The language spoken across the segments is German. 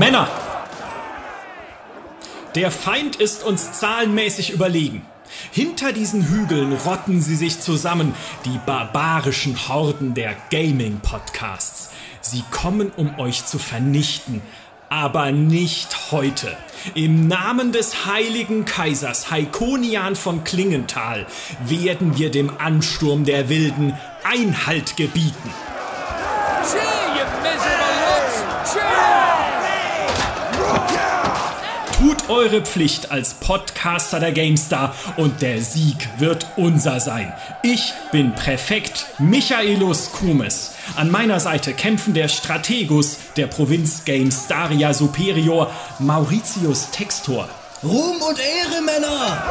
Männer! Der Feind ist uns zahlenmäßig überlegen. Hinter diesen Hügeln rotten sie sich zusammen, die barbarischen Horden der Gaming-Podcasts. Sie kommen, um euch zu vernichten, aber nicht heute. Im Namen des heiligen Kaisers Heikonian von Klingenthal werden wir dem Ansturm der Wilden Einhalt gebieten. Eure Pflicht als Podcaster der GameStar und der Sieg wird unser sein. Ich bin Präfekt Michaelus Kumes. An meiner Seite kämpfen der Strategus der Provinz GameStaria Superior Mauritius Textor. Ruhm und Ehre, Männer!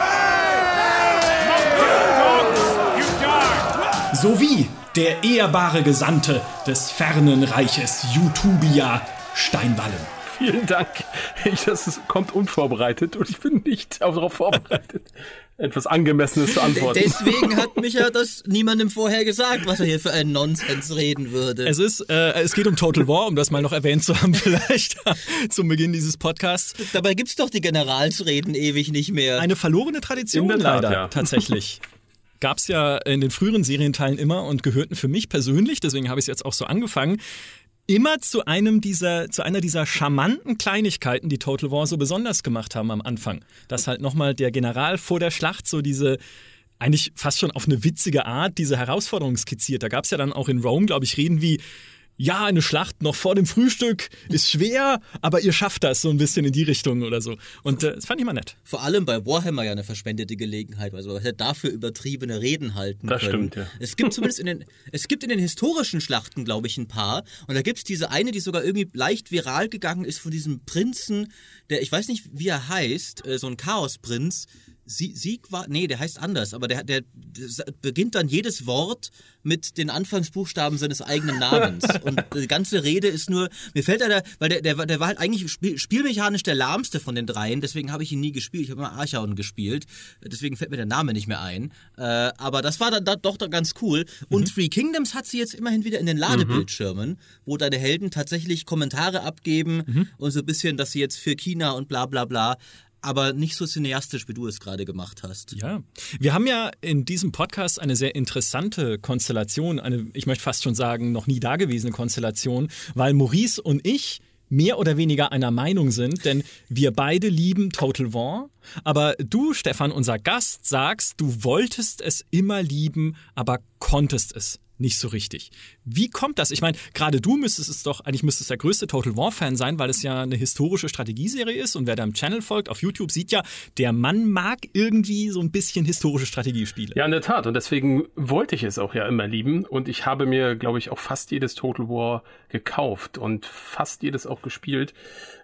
Sowie der ehrbare Gesandte des fernen Reiches Jutubia Steinwallen. Vielen Dank. Ich, das ist, kommt unvorbereitet und ich bin nicht darauf vorbereitet, etwas Angemessenes zu antworten. Deswegen hat mich ja das niemandem vorher gesagt, was er hier für einen Nonsens reden würde. Es ist, äh, es geht um Total War, um das mal noch erwähnt zu haben, vielleicht zum Beginn dieses Podcasts. Dabei gibt's doch die Generalsreden ewig nicht mehr. Eine verlorene Tradition Tat, leider, ja. tatsächlich. Gab es ja in den früheren Serienteilen immer und gehörten für mich persönlich, deswegen habe ich es jetzt auch so angefangen, immer zu einem dieser, zu einer dieser charmanten Kleinigkeiten, die Total War so besonders gemacht haben am Anfang. Dass halt nochmal der General vor der Schlacht so diese eigentlich fast schon auf eine witzige Art diese Herausforderung skizziert. Da gab es ja dann auch in Rome, glaube ich, Reden wie ja, eine Schlacht noch vor dem Frühstück ist schwer, aber ihr schafft das so ein bisschen in die Richtung oder so. Und äh, das fand ich mal nett. Vor allem bei Warhammer ja eine verschwendete Gelegenheit, also man hätte dafür übertriebene Reden halten Das können. stimmt, ja. Es gibt zumindest in den, es gibt in den historischen Schlachten, glaube ich, ein paar. Und da gibt's diese eine, die sogar irgendwie leicht viral gegangen ist von diesem Prinzen, der, ich weiß nicht, wie er heißt, äh, so ein Chaosprinz. Sie- Sieg war, nee, der heißt anders, aber der, der, der beginnt dann jedes Wort mit den Anfangsbuchstaben seines eigenen Namens. Und die ganze Rede ist nur, mir fällt er da, weil der, der, war- der war halt eigentlich spiel, spielmechanisch der lahmste von den dreien, deswegen habe ich ihn nie gespielt. Ich habe immer Archaon gespielt, deswegen fällt mir der Name nicht mehr ein. Äh, aber das war dann da, doch da ganz cool. Und Three Kingdoms hat sie jetzt immerhin wieder in den Ladebildschirmen, wo deine Helden tatsächlich Kommentare abgeben und so ein bisschen, dass sie jetzt für China und bla bla bla aber nicht so cineastisch, wie du es gerade gemacht hast. Ja, wir haben ja in diesem Podcast eine sehr interessante Konstellation, eine, ich möchte fast schon sagen, noch nie dagewesene Konstellation, weil Maurice und ich mehr oder weniger einer Meinung sind, denn wir beide lieben Total War, aber du, Stefan, unser Gast, sagst, du wolltest es immer lieben, aber konntest es nicht so richtig. Wie kommt das? Ich meine, gerade du müsstest es doch, eigentlich müsstest der größte Total War-Fan sein, weil es ja eine historische Strategieserie ist und wer deinem Channel folgt auf YouTube sieht ja, der Mann mag irgendwie so ein bisschen historische Strategiespiele. Ja, in der Tat. Und deswegen wollte ich es auch ja immer lieben. Und ich habe mir, glaube ich, auch fast jedes Total War gekauft und fast jedes auch gespielt.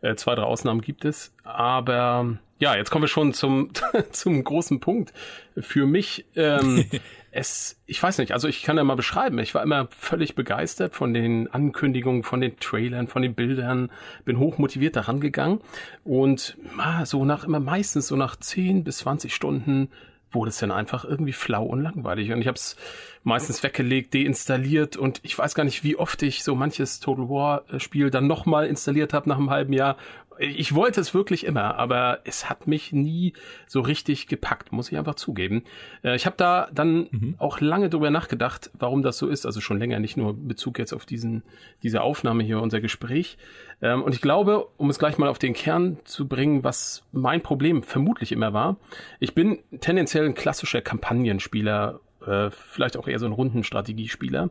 Äh, zwei, drei Ausnahmen gibt es. Aber ja, jetzt kommen wir schon zum, zum großen Punkt. Für mich, ähm, es, ich weiß nicht, also ich kann ja mal beschreiben. Ich war immer völlig begeistert von den Ankündigungen, von den Trailern, von den Bildern, bin hochmotiviert daran gegangen. Und ah, so nach immer meistens so nach 10 bis 20 Stunden wurde es dann einfach irgendwie flau und langweilig. Und ich habe es meistens weggelegt, deinstalliert und ich weiß gar nicht, wie oft ich so manches Total War-Spiel dann nochmal installiert habe nach einem halben Jahr. Ich wollte es wirklich immer, aber es hat mich nie so richtig gepackt, muss ich einfach zugeben. Äh, Ich habe da dann auch lange drüber nachgedacht, warum das so ist. Also schon länger, nicht nur in Bezug jetzt auf diesen, diese Aufnahme hier, unser Gespräch. Ähm, Und ich glaube, um es gleich mal auf den Kern zu bringen, was mein Problem vermutlich immer war, ich bin tendenziell ein klassischer Kampagnenspieler äh, vielleicht auch eher so ein Rundenstrategiespieler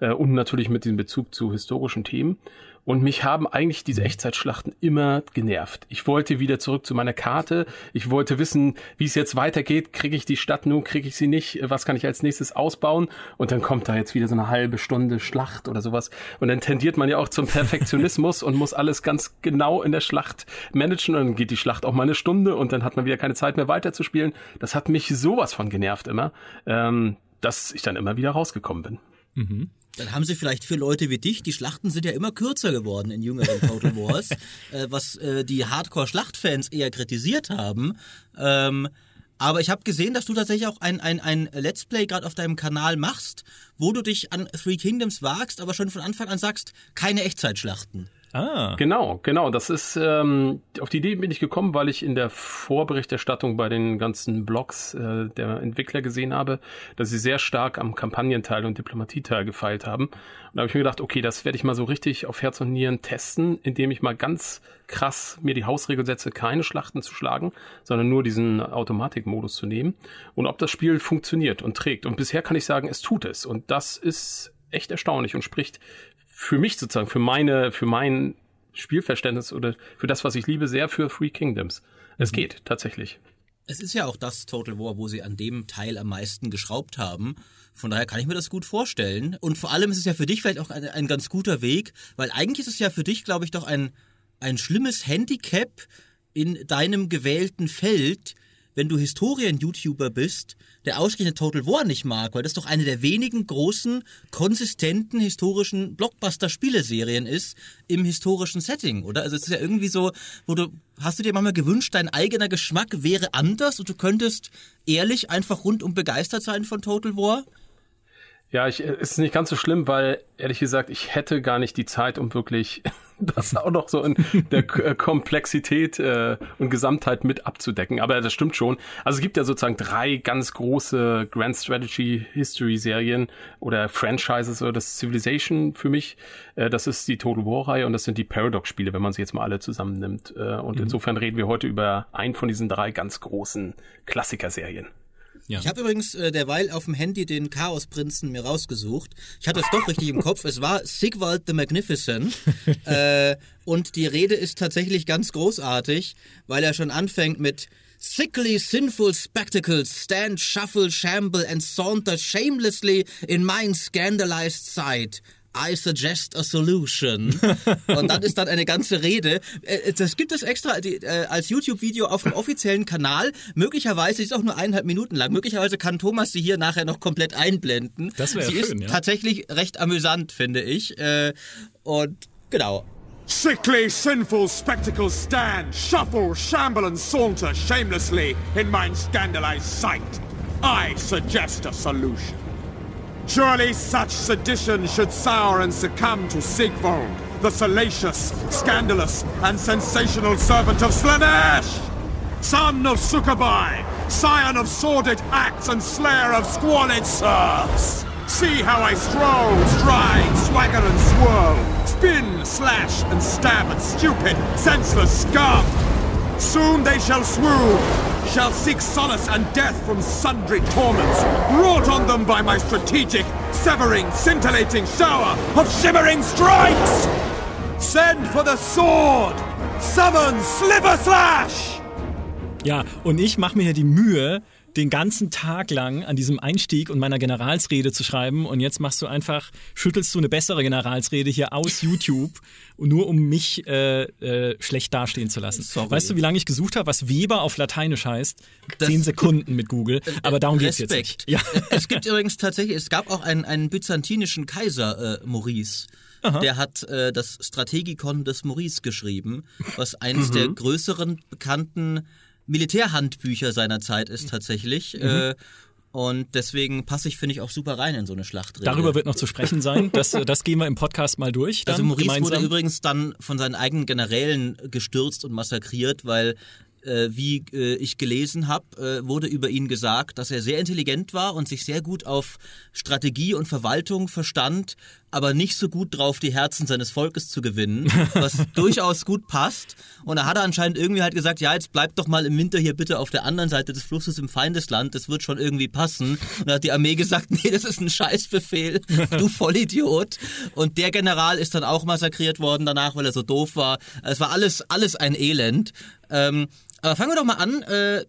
äh, und natürlich mit diesem Bezug zu historischen Themen. Und mich haben eigentlich diese Echtzeitschlachten immer genervt. Ich wollte wieder zurück zu meiner Karte. Ich wollte wissen, wie es jetzt weitergeht. Kriege ich die Stadt nun, kriege ich sie nicht? Was kann ich als nächstes ausbauen? Und dann kommt da jetzt wieder so eine halbe Stunde Schlacht oder sowas. Und dann tendiert man ja auch zum Perfektionismus und muss alles ganz genau in der Schlacht managen. Und dann geht die Schlacht auch mal eine Stunde und dann hat man wieder keine Zeit mehr weiterzuspielen. Das hat mich sowas von genervt immer, ähm, dass ich dann immer wieder rausgekommen bin. Dann haben sie vielleicht für Leute wie dich, die Schlachten sind ja immer kürzer geworden in jüngeren Total Wars, äh, was äh, die Hardcore-Schlachtfans eher kritisiert haben. Ähm, aber ich habe gesehen, dass du tatsächlich auch ein, ein, ein Let's Play gerade auf deinem Kanal machst, wo du dich an Three Kingdoms wagst, aber schon von Anfang an sagst, keine Echtzeitschlachten. Ah. Genau, genau. Das ist ähm, auf die Idee bin ich gekommen, weil ich in der Vorberichterstattung bei den ganzen Blogs äh, der Entwickler gesehen habe, dass sie sehr stark am Kampagnenteil und Diplomatieteil gefeilt haben. Und da habe ich mir gedacht, okay, das werde ich mal so richtig auf Herz und Nieren testen, indem ich mal ganz krass mir die Hausregel setze, keine Schlachten zu schlagen, sondern nur diesen Automatikmodus zu nehmen und ob das Spiel funktioniert und trägt. Und bisher kann ich sagen, es tut es. Und das ist echt erstaunlich und spricht für mich sozusagen, für meine, für mein Spielverständnis oder für das, was ich liebe, sehr für Three Kingdoms. Es mhm. geht tatsächlich. Es ist ja auch das Total War, wo sie an dem Teil am meisten geschraubt haben. Von daher kann ich mir das gut vorstellen. Und vor allem ist es ja für dich vielleicht auch ein, ein ganz guter Weg, weil eigentlich ist es ja für dich, glaube ich, doch ein, ein schlimmes Handicap in deinem gewählten Feld, wenn du Historien-YouTuber bist, der ausgerechnet Total War nicht mag, weil das doch eine der wenigen großen, konsistenten historischen Blockbuster-Spieleserien ist im historischen Setting, oder? Also es ist ja irgendwie so, wo du, hast du dir manchmal gewünscht, dein eigener Geschmack wäre anders und du könntest ehrlich einfach rundum begeistert sein von Total War? Ja, ich, es ist nicht ganz so schlimm, weil ehrlich gesagt, ich hätte gar nicht die Zeit, um wirklich das auch noch so in der äh, Komplexität äh, und Gesamtheit mit abzudecken. Aber das stimmt schon. Also es gibt ja sozusagen drei ganz große Grand Strategy History Serien oder Franchises oder das Civilization für mich. Äh, das ist die Total War Reihe und das sind die Paradox Spiele, wenn man sie jetzt mal alle zusammennimmt. Äh, und mhm. insofern reden wir heute über einen von diesen drei ganz großen Klassiker-Serien. Ja. Ich habe übrigens äh, derweil auf dem Handy den Chaosprinzen mir rausgesucht. Ich hatte es doch richtig im Kopf. Es war Sigvald the Magnificent. äh, und die Rede ist tatsächlich ganz großartig, weil er schon anfängt mit Sickly, sinful spectacles stand, shuffle, shamble and saunter shamelessly in mine scandalized sight. I suggest a solution. Und dann ist dann eine ganze Rede. Äh, das gibt es extra äh, als YouTube-Video auf dem offiziellen Kanal. Möglicherweise ist auch nur eineinhalb Minuten lang. Möglicherweise kann Thomas sie hier nachher noch komplett einblenden. Das wäre Sie schön, ist ja. tatsächlich recht amüsant, finde ich. Äh, und genau. Sickly, sinful spectacles stand, shuffle, shamble and saunter shamelessly in mine scandalized sight. I suggest a solution. Surely such sedition should sour and succumb to Sigvald, the salacious, scandalous, and sensational servant of Slanesh! Son of Succubi, scion of sordid acts and slayer of squalid serfs! See how I stroll, stride, swagger and swirl, spin, slash, and stab at stupid, senseless scum! Soon they shall swoon, shall seek solace and death from sundry torments, wrought on them by my strategic, severing, scintillating shower of shimmering strikes! Send for the sword! Summon Sliver Slash! Ja, und ich mache mir hier die Mühe, den ganzen Tag lang an diesem Einstieg und meiner Generalsrede zu schreiben und jetzt machst du einfach, schüttelst du eine bessere Generalsrede hier aus YouTube, nur um mich äh, äh, schlecht dastehen zu lassen. Sorry. Weißt du, wie lange ich gesucht habe, was Weber auf Lateinisch heißt? Das Zehn Sekunden mit Google, äh, aber darum geht es jetzt nicht. Ja. Es gibt übrigens tatsächlich, es gab auch einen, einen byzantinischen Kaiser, äh, Maurice. Aha. Der hat äh, das Strategikon des Maurice geschrieben, was eines mhm. der größeren bekannten Militärhandbücher seiner Zeit ist tatsächlich. Mhm. Äh, und deswegen passe ich, finde ich, auch super rein in so eine Schlachtrede. Darüber wird noch zu sprechen sein. Das, das gehen wir im Podcast mal durch. also Maurice gemeinsam. wurde übrigens dann von seinen eigenen Generälen gestürzt und massakriert, weil äh, wie äh, ich gelesen habe, äh, wurde über ihn gesagt, dass er sehr intelligent war und sich sehr gut auf Strategie und Verwaltung verstand, aber nicht so gut drauf, die Herzen seines Volkes zu gewinnen, was durchaus gut passt. Und da hat er anscheinend irgendwie halt gesagt, ja, jetzt bleibt doch mal im Winter hier bitte auf der anderen Seite des Flusses im Feindesland, das wird schon irgendwie passen. Und da hat die Armee gesagt, nee, das ist ein Scheißbefehl, du Vollidiot. Und der General ist dann auch massakriert worden danach, weil er so doof war. Es war alles, alles ein Elend. Ähm, aber fangen wir doch mal an. Äh,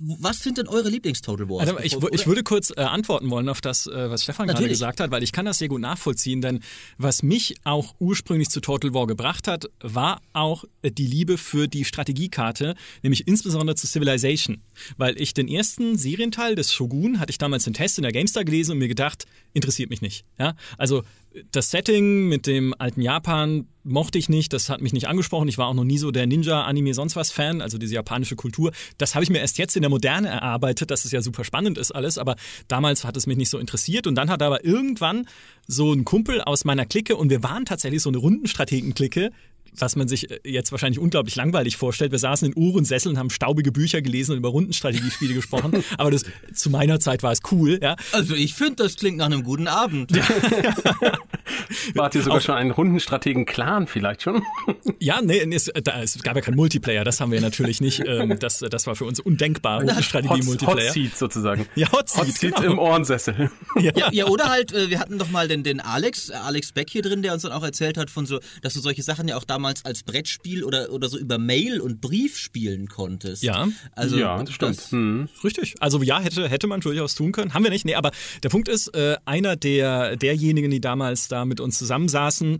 was sind denn eure Lieblings-Total Wars? Also ich, ich, würde kurz äh, antworten wollen auf das, äh, was Stefan Natürlich. gerade gesagt hat, weil ich kann das sehr gut nachvollziehen, denn was mich auch ursprünglich zu Total War gebracht hat, war auch äh, die Liebe für die Strategiekarte, nämlich insbesondere zu Civilization. Weil ich den ersten Serienteil des Shogun hatte ich damals im Test in der GameStar gelesen und mir gedacht, interessiert mich nicht. Ja? Also das Setting mit dem alten Japan mochte ich nicht, das hat mich nicht angesprochen. Ich war auch noch nie so der Ninja-Anime sonst was Fan, also diese japanische Kultur. Das habe ich mir erst jetzt in der Moderne erarbeitet, dass es ja super spannend ist alles, aber damals hat es mich nicht so interessiert und dann hat aber irgendwann so ein Kumpel aus meiner Clique und wir waren tatsächlich so eine Rundenstrategen-Clique, was man sich äh, jetzt wahrscheinlich unglaublich langweilig vorstellt. Wir saßen in Uhrensesseln und haben staubige Bücher gelesen und über Rundenstrategiespiele gesprochen. Aber das, zu meiner Zeit war es cool, ja. Also ich finde, das klingt nach einem guten Abend. Ja. Wart ihr sogar Auch, schon einen Rundenstrategen-Clan vielleicht schon? ja, nee, es, da, es gab ja keinen Multiplayer, das haben wir natürlich nicht. Ähm, das, das war für uns undenkbar, Rundenstrategie-Multiplayer. Hot Seat sozusagen. Ja, Hot Seat, Hot Seat genau. im Ohrensessel. Ja. ja. Ja, oder halt, äh, wir hatten doch mal den, den Alex, Alex Beck hier drin, der uns dann auch erzählt hat von so, dass du solche Sachen ja auch damals damals als Brettspiel oder, oder so über Mail und Brief spielen konntest. Ja, also, ja das stimmt. Das, hm. Richtig. Also ja, hätte, hätte man durchaus tun können. Haben wir nicht. Nee, aber der Punkt ist, äh, einer der, derjenigen, die damals da mit uns zusammensaßen,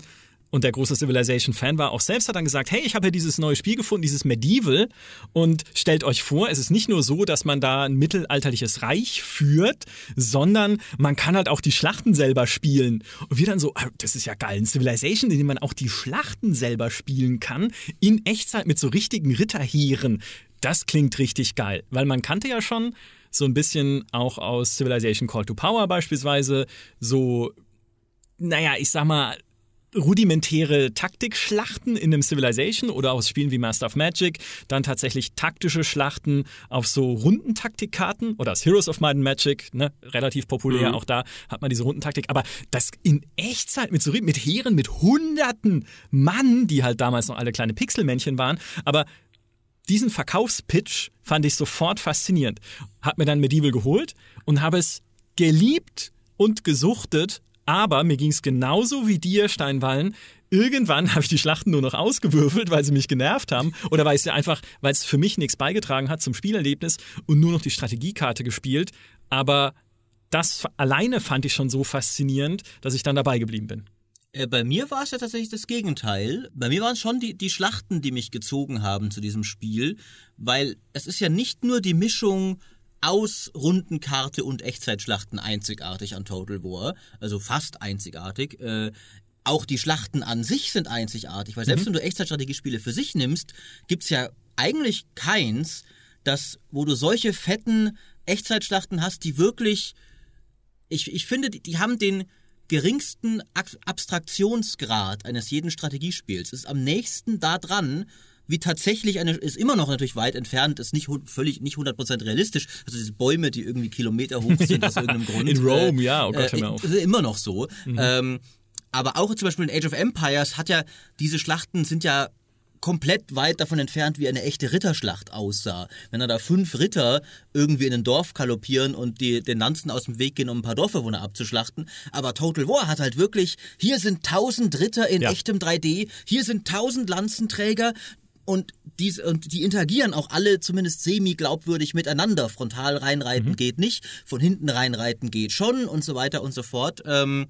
und der große Civilization-Fan war auch selbst, hat dann gesagt, hey, ich habe ja dieses neue Spiel gefunden, dieses Medieval und stellt euch vor, es ist nicht nur so, dass man da ein mittelalterliches Reich führt, sondern man kann halt auch die Schlachten selber spielen. Und wir dann so, ah, das ist ja geil, ein Civilization, in dem man auch die Schlachten selber spielen kann, in Echtzeit mit so richtigen Ritterheeren. Das klingt richtig geil, weil man kannte ja schon so ein bisschen auch aus Civilization Call to Power beispielsweise so naja, ich sag mal, rudimentäre Taktikschlachten in einem Civilization oder aus Spielen wie Master of Magic, dann tatsächlich taktische Schlachten auf so Rundentaktikkarten oder aus Heroes of Might and Magic, ne, relativ populär, mhm. auch da hat man diese Rundentaktik, aber das in Echtzeit mit so mit Heeren mit hunderten Mann, die halt damals noch alle kleine Pixelmännchen waren, aber diesen Verkaufspitch fand ich sofort faszinierend. Hab mir dann Medieval geholt und habe es geliebt und gesuchtet aber mir ging es genauso wie dir, Steinwallen. Irgendwann habe ich die Schlachten nur noch ausgewürfelt, weil sie mich genervt haben. Oder weil es einfach, weil es für mich nichts beigetragen hat zum Spielerlebnis und nur noch die Strategiekarte gespielt. Aber das alleine fand ich schon so faszinierend, dass ich dann dabei geblieben bin. Äh, bei mir war es ja tatsächlich das Gegenteil. Bei mir waren es schon die, die Schlachten, die mich gezogen haben zu diesem Spiel, weil es ist ja nicht nur die Mischung aus Rundenkarte und Echtzeitschlachten einzigartig an Total War, also fast einzigartig. Äh, auch die Schlachten an sich sind einzigartig, weil selbst mhm. wenn du Echtzeitstrategiespiele für sich nimmst, gibt's ja eigentlich keins, das, wo du solche fetten Echtzeitschlachten hast, die wirklich, ich, ich finde, die, die haben den geringsten Abstraktionsgrad eines jeden Strategiespiels. Es ist am nächsten da dran, wie tatsächlich eine, ist immer noch natürlich weit entfernt, ist nicht völlig, nicht 100% realistisch. Also diese Bäume, die irgendwie Kilometer hoch sind aus irgendeinem Grund. In Rome, äh, ja, oh Gott, hör mir auf. Äh, immer noch so. Mhm. Ähm, aber auch zum Beispiel in Age of Empires hat ja, diese Schlachten sind ja komplett weit davon entfernt, wie eine echte Ritterschlacht aussah. Wenn da fünf Ritter irgendwie in ein Dorf galoppieren und die, den Lanzen aus dem Weg gehen, um ein paar Dorfbewohner abzuschlachten. Aber Total War hat halt wirklich, hier sind tausend Ritter in ja. echtem 3D, hier sind tausend Lanzenträger, und die, und die interagieren auch alle zumindest semi-glaubwürdig miteinander. Frontal reinreiten mhm. geht nicht, von hinten reinreiten geht schon und so weiter und so fort. Ähm,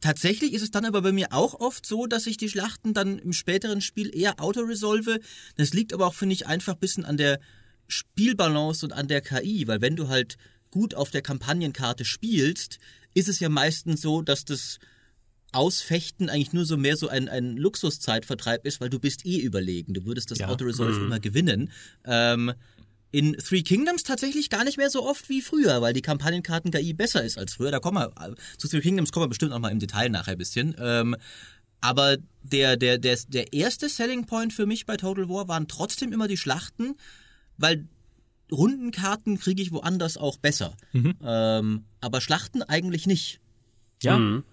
tatsächlich ist es dann aber bei mir auch oft so, dass ich die Schlachten dann im späteren Spiel eher auto-resolve. Das liegt aber auch, finde ich, einfach ein bisschen an der Spielbalance und an der KI, weil wenn du halt gut auf der Kampagnenkarte spielst, ist es ja meistens so, dass das Ausfechten eigentlich nur so mehr so ein, ein Luxuszeitvertreib ist, weil du bist eh überlegen. Du würdest das ja. Auto-Resolve mhm. immer gewinnen. Ähm, in Three Kingdoms tatsächlich gar nicht mehr so oft wie früher, weil die Kampagnenkarten-KI besser ist als früher. Da kommen wir, zu Three Kingdoms kommen wir bestimmt noch mal im Detail nachher ein bisschen. Ähm, aber der, der, der, der erste Selling Point für mich bei Total War waren trotzdem immer die Schlachten, weil Rundenkarten kriege ich woanders auch besser. Mhm. Ähm, aber Schlachten eigentlich nicht. Ja. Mhm.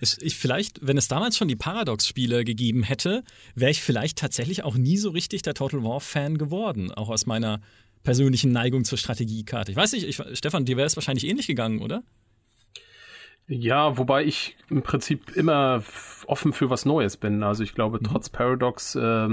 Es, ich, vielleicht, wenn es damals schon die Paradox-Spiele gegeben hätte, wäre ich vielleicht tatsächlich auch nie so richtig der Total War-Fan geworden. Auch aus meiner persönlichen Neigung zur Strategiekarte. Ich weiß nicht, ich, Stefan, dir wäre es wahrscheinlich ähnlich gegangen, oder? Ja, wobei ich im Prinzip immer offen für was Neues bin. Also ich glaube, mhm. trotz Paradox äh,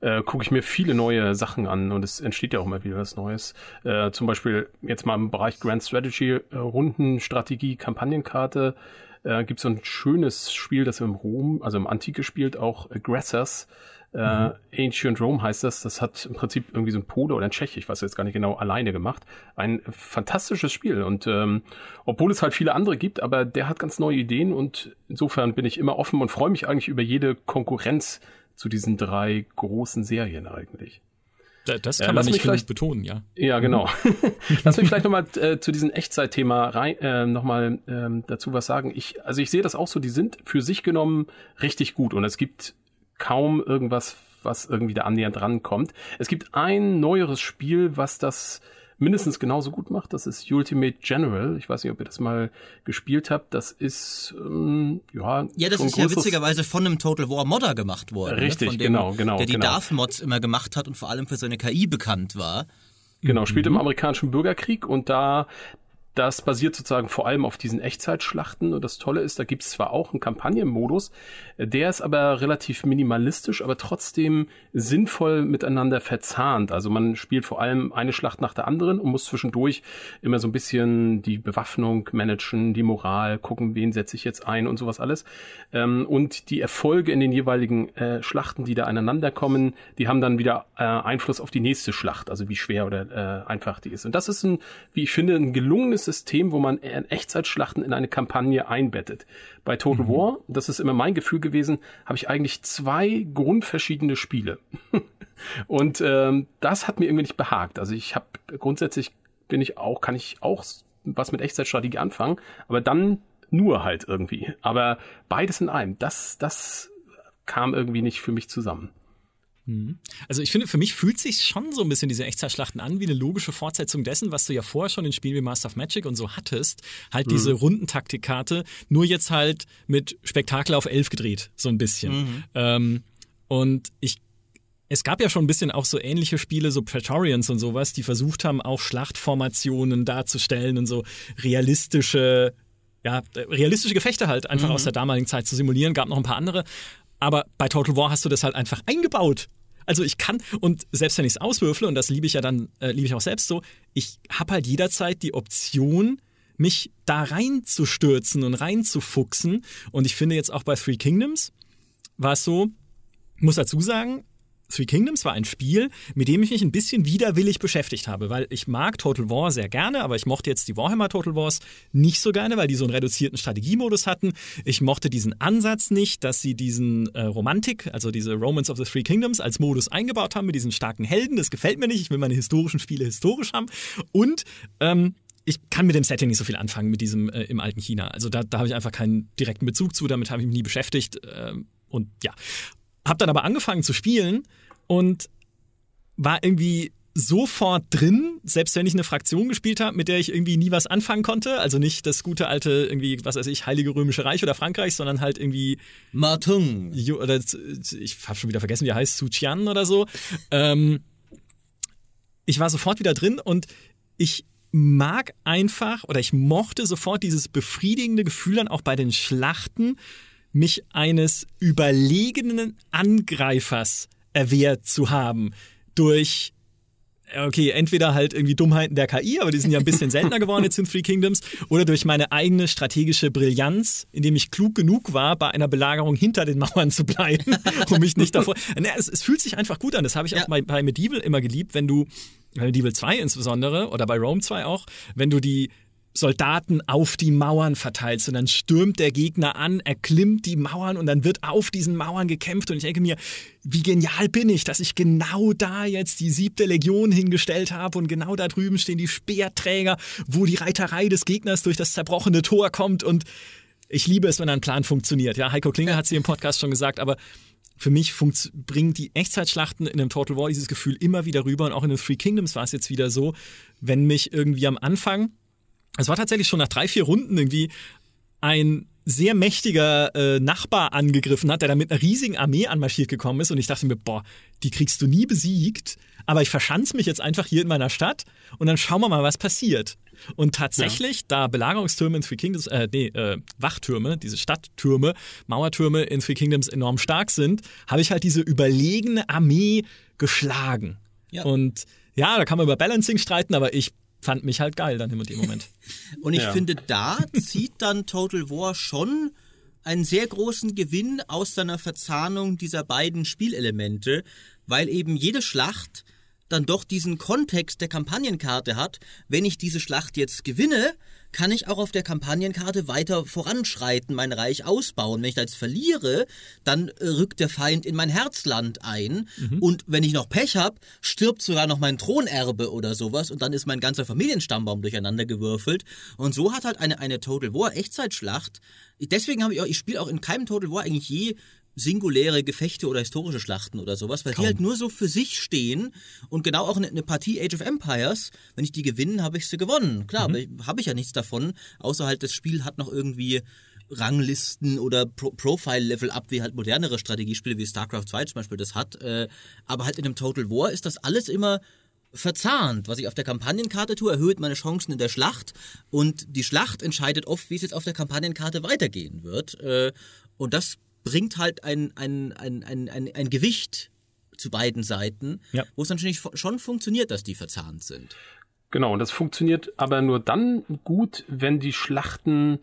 äh, gucke ich mir viele neue Sachen an und es entsteht ja auch immer wieder was Neues. Äh, zum Beispiel jetzt mal im Bereich Grand Strategy, äh, Rundenstrategie, Kampagnenkarte äh, gibt es so ein schönes Spiel, das im Rom, also im Antike spielt, auch Aggressors. Äh, mhm. Ancient Rome heißt das. Das hat im Prinzip irgendwie so ein Pole oder ein Tscheche, ich weiß jetzt gar nicht genau, alleine gemacht. Ein fantastisches Spiel. Und ähm, obwohl es halt viele andere gibt, aber der hat ganz neue Ideen und insofern bin ich immer offen und freue mich eigentlich über jede Konkurrenz zu diesen drei großen Serien eigentlich. Das kann äh, man nicht vielleicht betonen, ja. Ja, genau. lass mich vielleicht nochmal äh, zu diesem Echtzeitthema rein, äh, nochmal ähm, dazu was sagen. Ich, also ich sehe das auch so, die sind für sich genommen richtig gut und es gibt kaum irgendwas, was irgendwie da annähernd rankommt. Es gibt ein neueres Spiel, was das mindestens genauso gut macht. Das ist Ultimate General. Ich weiß nicht, ob ihr das mal gespielt habt. Das ist ähm, ja. Ja, das ist ja witzigerweise von einem Total War Modder gemacht worden. Ne? Richtig, ne? dem, genau, genau. Der die genau. Darth Mods immer gemacht hat und vor allem für seine KI bekannt war. Genau, spielt mhm. im amerikanischen Bürgerkrieg und da das basiert sozusagen vor allem auf diesen Echtzeitschlachten. Und das Tolle ist, da gibt es zwar auch einen Kampagnenmodus, der ist aber relativ minimalistisch, aber trotzdem sinnvoll miteinander verzahnt. Also man spielt vor allem eine Schlacht nach der anderen und muss zwischendurch immer so ein bisschen die Bewaffnung managen, die Moral, gucken, wen setze ich jetzt ein und sowas alles. Ähm, und die Erfolge in den jeweiligen äh, Schlachten, die da aneinander kommen, die haben dann wieder äh, Einfluss auf die nächste Schlacht, also wie schwer oder äh, einfach die ist. Und das ist ein, wie ich finde, ein gelungenes schönes System, wo man Echtzeitschlachten in eine Kampagne einbettet. Bei Total mhm. War, das ist immer mein Gefühl gewesen, habe ich eigentlich zwei grundverschiedene Spiele. Und ähm, das hat mir irgendwie nicht behagt. Also ich habe grundsätzlich bin ich auch, kann ich auch was mit Echtzeitstrategie anfangen, aber dann nur halt irgendwie. Aber beides in einem, das, das kam irgendwie nicht für mich zusammen. Mhm. Also ich finde, für mich fühlt sich schon so ein bisschen diese Echtzeitschlachten an wie eine logische Fortsetzung dessen, was du ja vorher schon in Spielen wie Master of Magic und so hattest. Halt mhm. diese Rundentaktikkarte, nur jetzt halt mit Spektakel auf elf gedreht, so ein bisschen. Mhm. Ähm, und ich es gab ja schon ein bisschen auch so ähnliche Spiele, so Praetorians und sowas, die versucht haben, auch Schlachtformationen darzustellen und so realistische, ja, realistische Gefechte halt einfach mhm. aus der damaligen Zeit zu simulieren. Gab noch ein paar andere. Aber bei Total War hast du das halt einfach eingebaut. Also ich kann, und selbst wenn ich es auswürfle, und das liebe ich ja dann, äh, liebe ich auch selbst so, ich habe halt jederzeit die Option, mich da reinzustürzen und reinzufuchsen. Und ich finde jetzt auch bei Three Kingdoms war es so, muss dazu sagen, Three Kingdoms war ein Spiel, mit dem ich mich ein bisschen widerwillig beschäftigt habe, weil ich mag Total War sehr gerne, aber ich mochte jetzt die Warhammer Total Wars nicht so gerne, weil die so einen reduzierten Strategiemodus hatten. Ich mochte diesen Ansatz nicht, dass sie diesen äh, Romantik, also diese Romance of the Three Kingdoms als Modus eingebaut haben mit diesen starken Helden. Das gefällt mir nicht. Ich will meine historischen Spiele historisch haben. Und ähm, ich kann mit dem Setting nicht so viel anfangen, mit diesem äh, im alten China. Also da, da habe ich einfach keinen direkten Bezug zu, damit habe ich mich nie beschäftigt. Äh, und ja. Hab dann aber angefangen zu spielen und war irgendwie sofort drin, selbst wenn ich eine Fraktion gespielt habe, mit der ich irgendwie nie was anfangen konnte. Also nicht das gute alte, irgendwie, was weiß ich, Heilige Römische Reich oder Frankreich, sondern halt irgendwie. Martung. Oder ich habe schon wieder vergessen, wie er heißt, Suchian oder so. Ähm, ich war sofort wieder drin und ich mag einfach oder ich mochte sofort dieses befriedigende Gefühl dann auch bei den Schlachten, mich eines überlegenen Angreifers erwehrt zu haben durch okay, entweder halt irgendwie Dummheiten der KI, aber die sind ja ein bisschen seltener geworden jetzt in Three Kingdoms, oder durch meine eigene strategische Brillanz, indem ich klug genug war, bei einer Belagerung hinter den Mauern zu bleiben, um mich nicht davor. Naja, es, es fühlt sich einfach gut an. Das habe ich ja. auch bei, bei Medieval immer geliebt, wenn du, Medieval 2 insbesondere, oder bei Rome 2 auch, wenn du die Soldaten auf die Mauern verteilt und dann stürmt der Gegner an, erklimmt die Mauern und dann wird auf diesen Mauern gekämpft. Und ich denke mir, wie genial bin ich, dass ich genau da jetzt die siebte Legion hingestellt habe und genau da drüben stehen die Speerträger, wo die Reiterei des Gegners durch das zerbrochene Tor kommt. Und ich liebe es, wenn ein Plan funktioniert. Ja, Heiko Klinger hat sie im Podcast schon gesagt, aber für mich bringen die Echtzeitschlachten in einem Total War dieses Gefühl immer wieder rüber. Und auch in den Three Kingdoms war es jetzt wieder so, wenn mich irgendwie am Anfang es war tatsächlich schon nach drei, vier Runden irgendwie ein sehr mächtiger äh, Nachbar angegriffen hat, der da mit einer riesigen Armee anmarschiert gekommen ist. Und ich dachte mir, boah, die kriegst du nie besiegt, aber ich verschanze mich jetzt einfach hier in meiner Stadt und dann schauen wir mal, was passiert. Und tatsächlich, ja. da Belagerungstürme in Three Kingdoms, äh, nee, äh, Wachtürme, diese Stadttürme, Mauertürme in Three Kingdoms enorm stark sind, habe ich halt diese überlegene Armee geschlagen. Ja. Und ja, da kann man über Balancing streiten, aber ich fand mich halt geil dann im Moment. Und ich ja. finde, da zieht dann Total War schon einen sehr großen Gewinn aus seiner Verzahnung dieser beiden Spielelemente, weil eben jede Schlacht dann doch diesen Kontext der Kampagnenkarte hat. Wenn ich diese Schlacht jetzt gewinne, kann ich auch auf der Kampagnenkarte weiter voranschreiten, mein Reich ausbauen. Wenn ich da jetzt verliere, dann äh, rückt der Feind in mein Herzland ein. Mhm. Und wenn ich noch Pech habe, stirbt sogar noch mein Thronerbe oder sowas und dann ist mein ganzer Familienstammbaum durcheinander gewürfelt. Und so hat halt eine, eine Total War Echtzeitschlacht. Deswegen habe ich auch, ich spiele auch in keinem Total War eigentlich je singuläre Gefechte oder historische Schlachten oder sowas, weil Kaum. die halt nur so für sich stehen und genau auch eine, Partie Age of Empires, wenn ich die gewinne, habe ich sie gewonnen. Klar, mhm. habe ich ja nichts davon, außer halt das Spiel hat noch irgendwie Ranglisten oder Pro Profile-Level-Up, wie halt modernere Strategiespiele wie StarCraft 2 zum Beispiel das hat. Äh, aber halt in einem Total War ist das alles immer verzahnt. Was ich auf der Kampagnenkarte tue, erhöht meine Chancen in der Schlacht und die Schlacht entscheidet oft, wie es jetzt auf der Kampagnenkarte weitergehen wird. Äh, und das bringt halt ein, ein, ein, ein, ein, ein Gewicht zu beiden Seiten, ja. wo es natürlich schon funktioniert, dass die verzahnt sind. Genau, und das funktioniert aber nur dann gut, wenn die Schlachten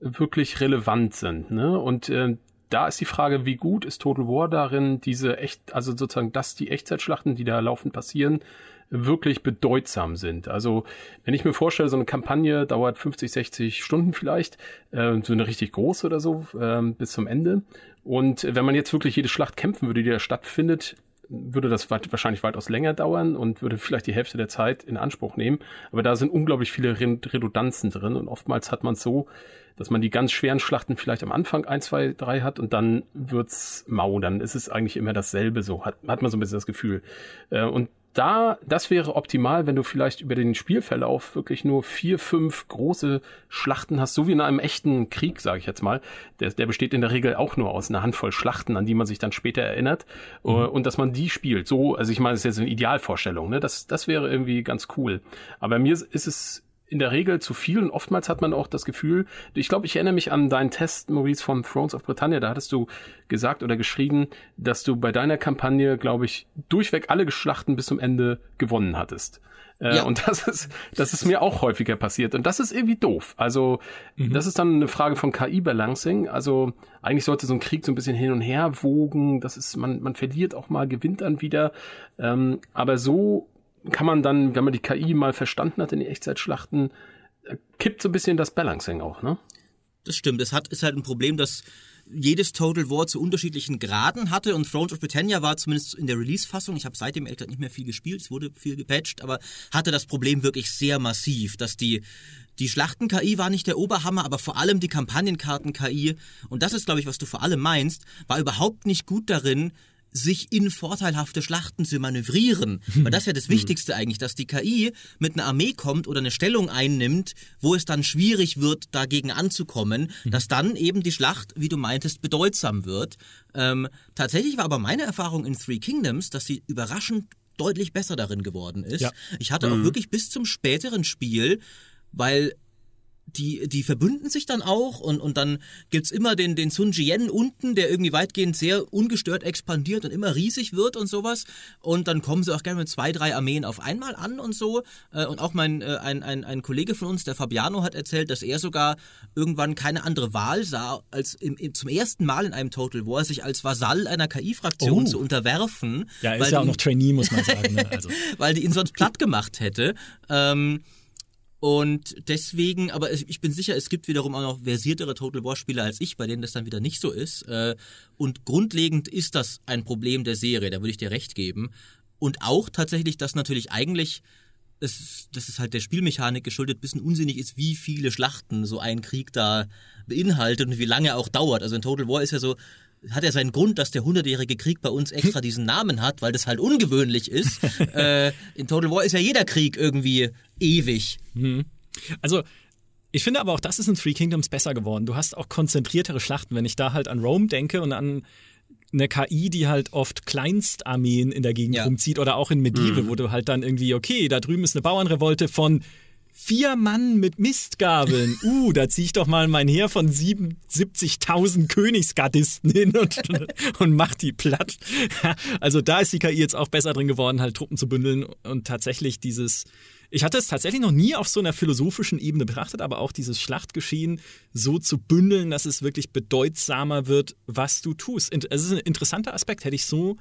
wirklich relevant sind. Ne? Und äh, da ist die Frage, wie gut ist Total War darin, diese echt, also sozusagen, dass die Echtzeitschlachten, die da laufend passieren, wirklich bedeutsam sind. Also wenn ich mir vorstelle, so eine Kampagne dauert 50, 60 Stunden vielleicht, äh, so eine richtig große oder so, äh, bis zum Ende. Und wenn man jetzt wirklich jede Schlacht kämpfen würde, die da stattfindet, würde das wahrscheinlich weitaus länger dauern und würde vielleicht die Hälfte der Zeit in Anspruch nehmen. Aber da sind unglaublich viele Redundanzen drin und oftmals hat man es so, dass man die ganz schweren Schlachten vielleicht am Anfang ein, zwei, drei hat und dann wird's mau. Dann ist es eigentlich immer dasselbe so, hat, hat man so ein bisschen das Gefühl. Äh, und da, das wäre optimal, wenn du vielleicht über den Spielverlauf wirklich nur vier, fünf große Schlachten hast, so wie in einem echten Krieg, sage ich jetzt mal. Der, der besteht in der Regel auch nur aus einer Handvoll Schlachten, an die man sich dann später erinnert. Mhm. Und dass man die spielt. So, also ich meine, das ist jetzt eine Idealvorstellung, ne? Das, das wäre irgendwie ganz cool. Aber mir ist es in der Regel zu viel und oftmals hat man auch das Gefühl, ich glaube, ich erinnere mich an deinen Test, Maurice, von Thrones of Britannia, da hattest du gesagt oder geschrieben, dass du bei deiner Kampagne, glaube ich, durchweg alle Geschlachten bis zum Ende gewonnen hattest. Äh, ja. Und das ist, das ist mir auch häufiger passiert. Und das ist irgendwie doof. Also, mhm. das ist dann eine Frage von KI-Balancing. Also, eigentlich sollte so ein Krieg so ein bisschen hin und her wogen. Das ist, man, man verliert auch mal, gewinnt dann wieder. Ähm, aber so kann man dann, wenn man die KI mal verstanden hat in die Echtzeitschlachten, äh, kippt so ein bisschen das Balancing auch, ne? Das stimmt. Es hat, ist halt ein Problem, dass jedes Total War zu unterschiedlichen Graden hatte und Thrones of Britannia war zumindest in der Release-Fassung, ich habe seitdem ehrlich nicht mehr viel gespielt, es wurde viel gepatcht, aber hatte das Problem wirklich sehr massiv, dass die die Schlachten-KI war nicht der Oberhammer, aber vor allem die Kampagnenkarten-KI, und das ist, glaube ich, was du vor allem meinst, war überhaupt nicht gut darin, sich in vorteilhafte Schlachten zu manövrieren. Weil das wäre das Wichtigste eigentlich, dass die KI mit einer Armee kommt oder eine Stellung einnimmt, wo es dann schwierig wird, dagegen anzukommen, mhm. dass dann eben die Schlacht, wie du meintest, bedeutsam wird. Ähm, tatsächlich war aber meine Erfahrung in Three Kingdoms, dass sie überraschend deutlich besser darin geworden ist. Ja. Ich hatte mhm. auch wirklich bis zum späteren Spiel, weil die, die verbünden sich dann auch und, und dann gibt's immer den, den Sun Jian unten, der irgendwie weitgehend sehr ungestört expandiert und immer riesig wird und sowas. Und dann kommen sie auch gerne mit zwei, drei Armeen auf einmal an und so. Äh, und auch mein, äh, ein, ein, ein Kollege von uns, der Fabiano, hat erzählt, dass er sogar irgendwann keine andere Wahl sah, als im, im, zum ersten Mal in einem Total War sich als Vasall einer KI-Fraktion oh. zu unterwerfen. Ja, ist ja auch noch Trainee, muss man sagen. Ne? Also. weil die ihn sonst platt gemacht hätte. Ähm, und deswegen, aber ich bin sicher, es gibt wiederum auch noch versiertere Total War Spieler als ich, bei denen das dann wieder nicht so ist. Äh, und grundlegend ist das ein Problem der Serie, da würde ich dir recht geben. Und auch tatsächlich, dass natürlich eigentlich, das, das ist halt der Spielmechanik geschuldet, ein bisschen unsinnig ist, wie viele Schlachten so ein Krieg da beinhaltet und wie lange er auch dauert. Also in Total War ist ja so, hat ja seinen Grund, dass der hundertjährige Krieg bei uns extra diesen Namen hat, weil das halt ungewöhnlich ist. äh, in Total War ist ja jeder Krieg irgendwie ewig. Mhm. Also ich finde aber auch, das ist in Three Kingdoms besser geworden. Du hast auch konzentriertere Schlachten. Wenn ich da halt an Rome denke und an eine KI, die halt oft Kleinstarmeen in der Gegend ja. rumzieht oder auch in Medieval, mhm. wo du halt dann irgendwie, okay, da drüben ist eine Bauernrevolte von Vier Mann mit Mistgabeln. Uh, da ziehe ich doch mal mein Heer von 77.000 Königsgardisten hin und, und mach die platt. Also da ist die KI jetzt auch besser drin geworden, halt Truppen zu bündeln und tatsächlich dieses ich hatte es tatsächlich noch nie auf so einer philosophischen Ebene betrachtet, aber auch dieses Schlachtgeschehen so zu bündeln, dass es wirklich bedeutsamer wird, was du tust. Es ist ein interessanter Aspekt, hätte ich so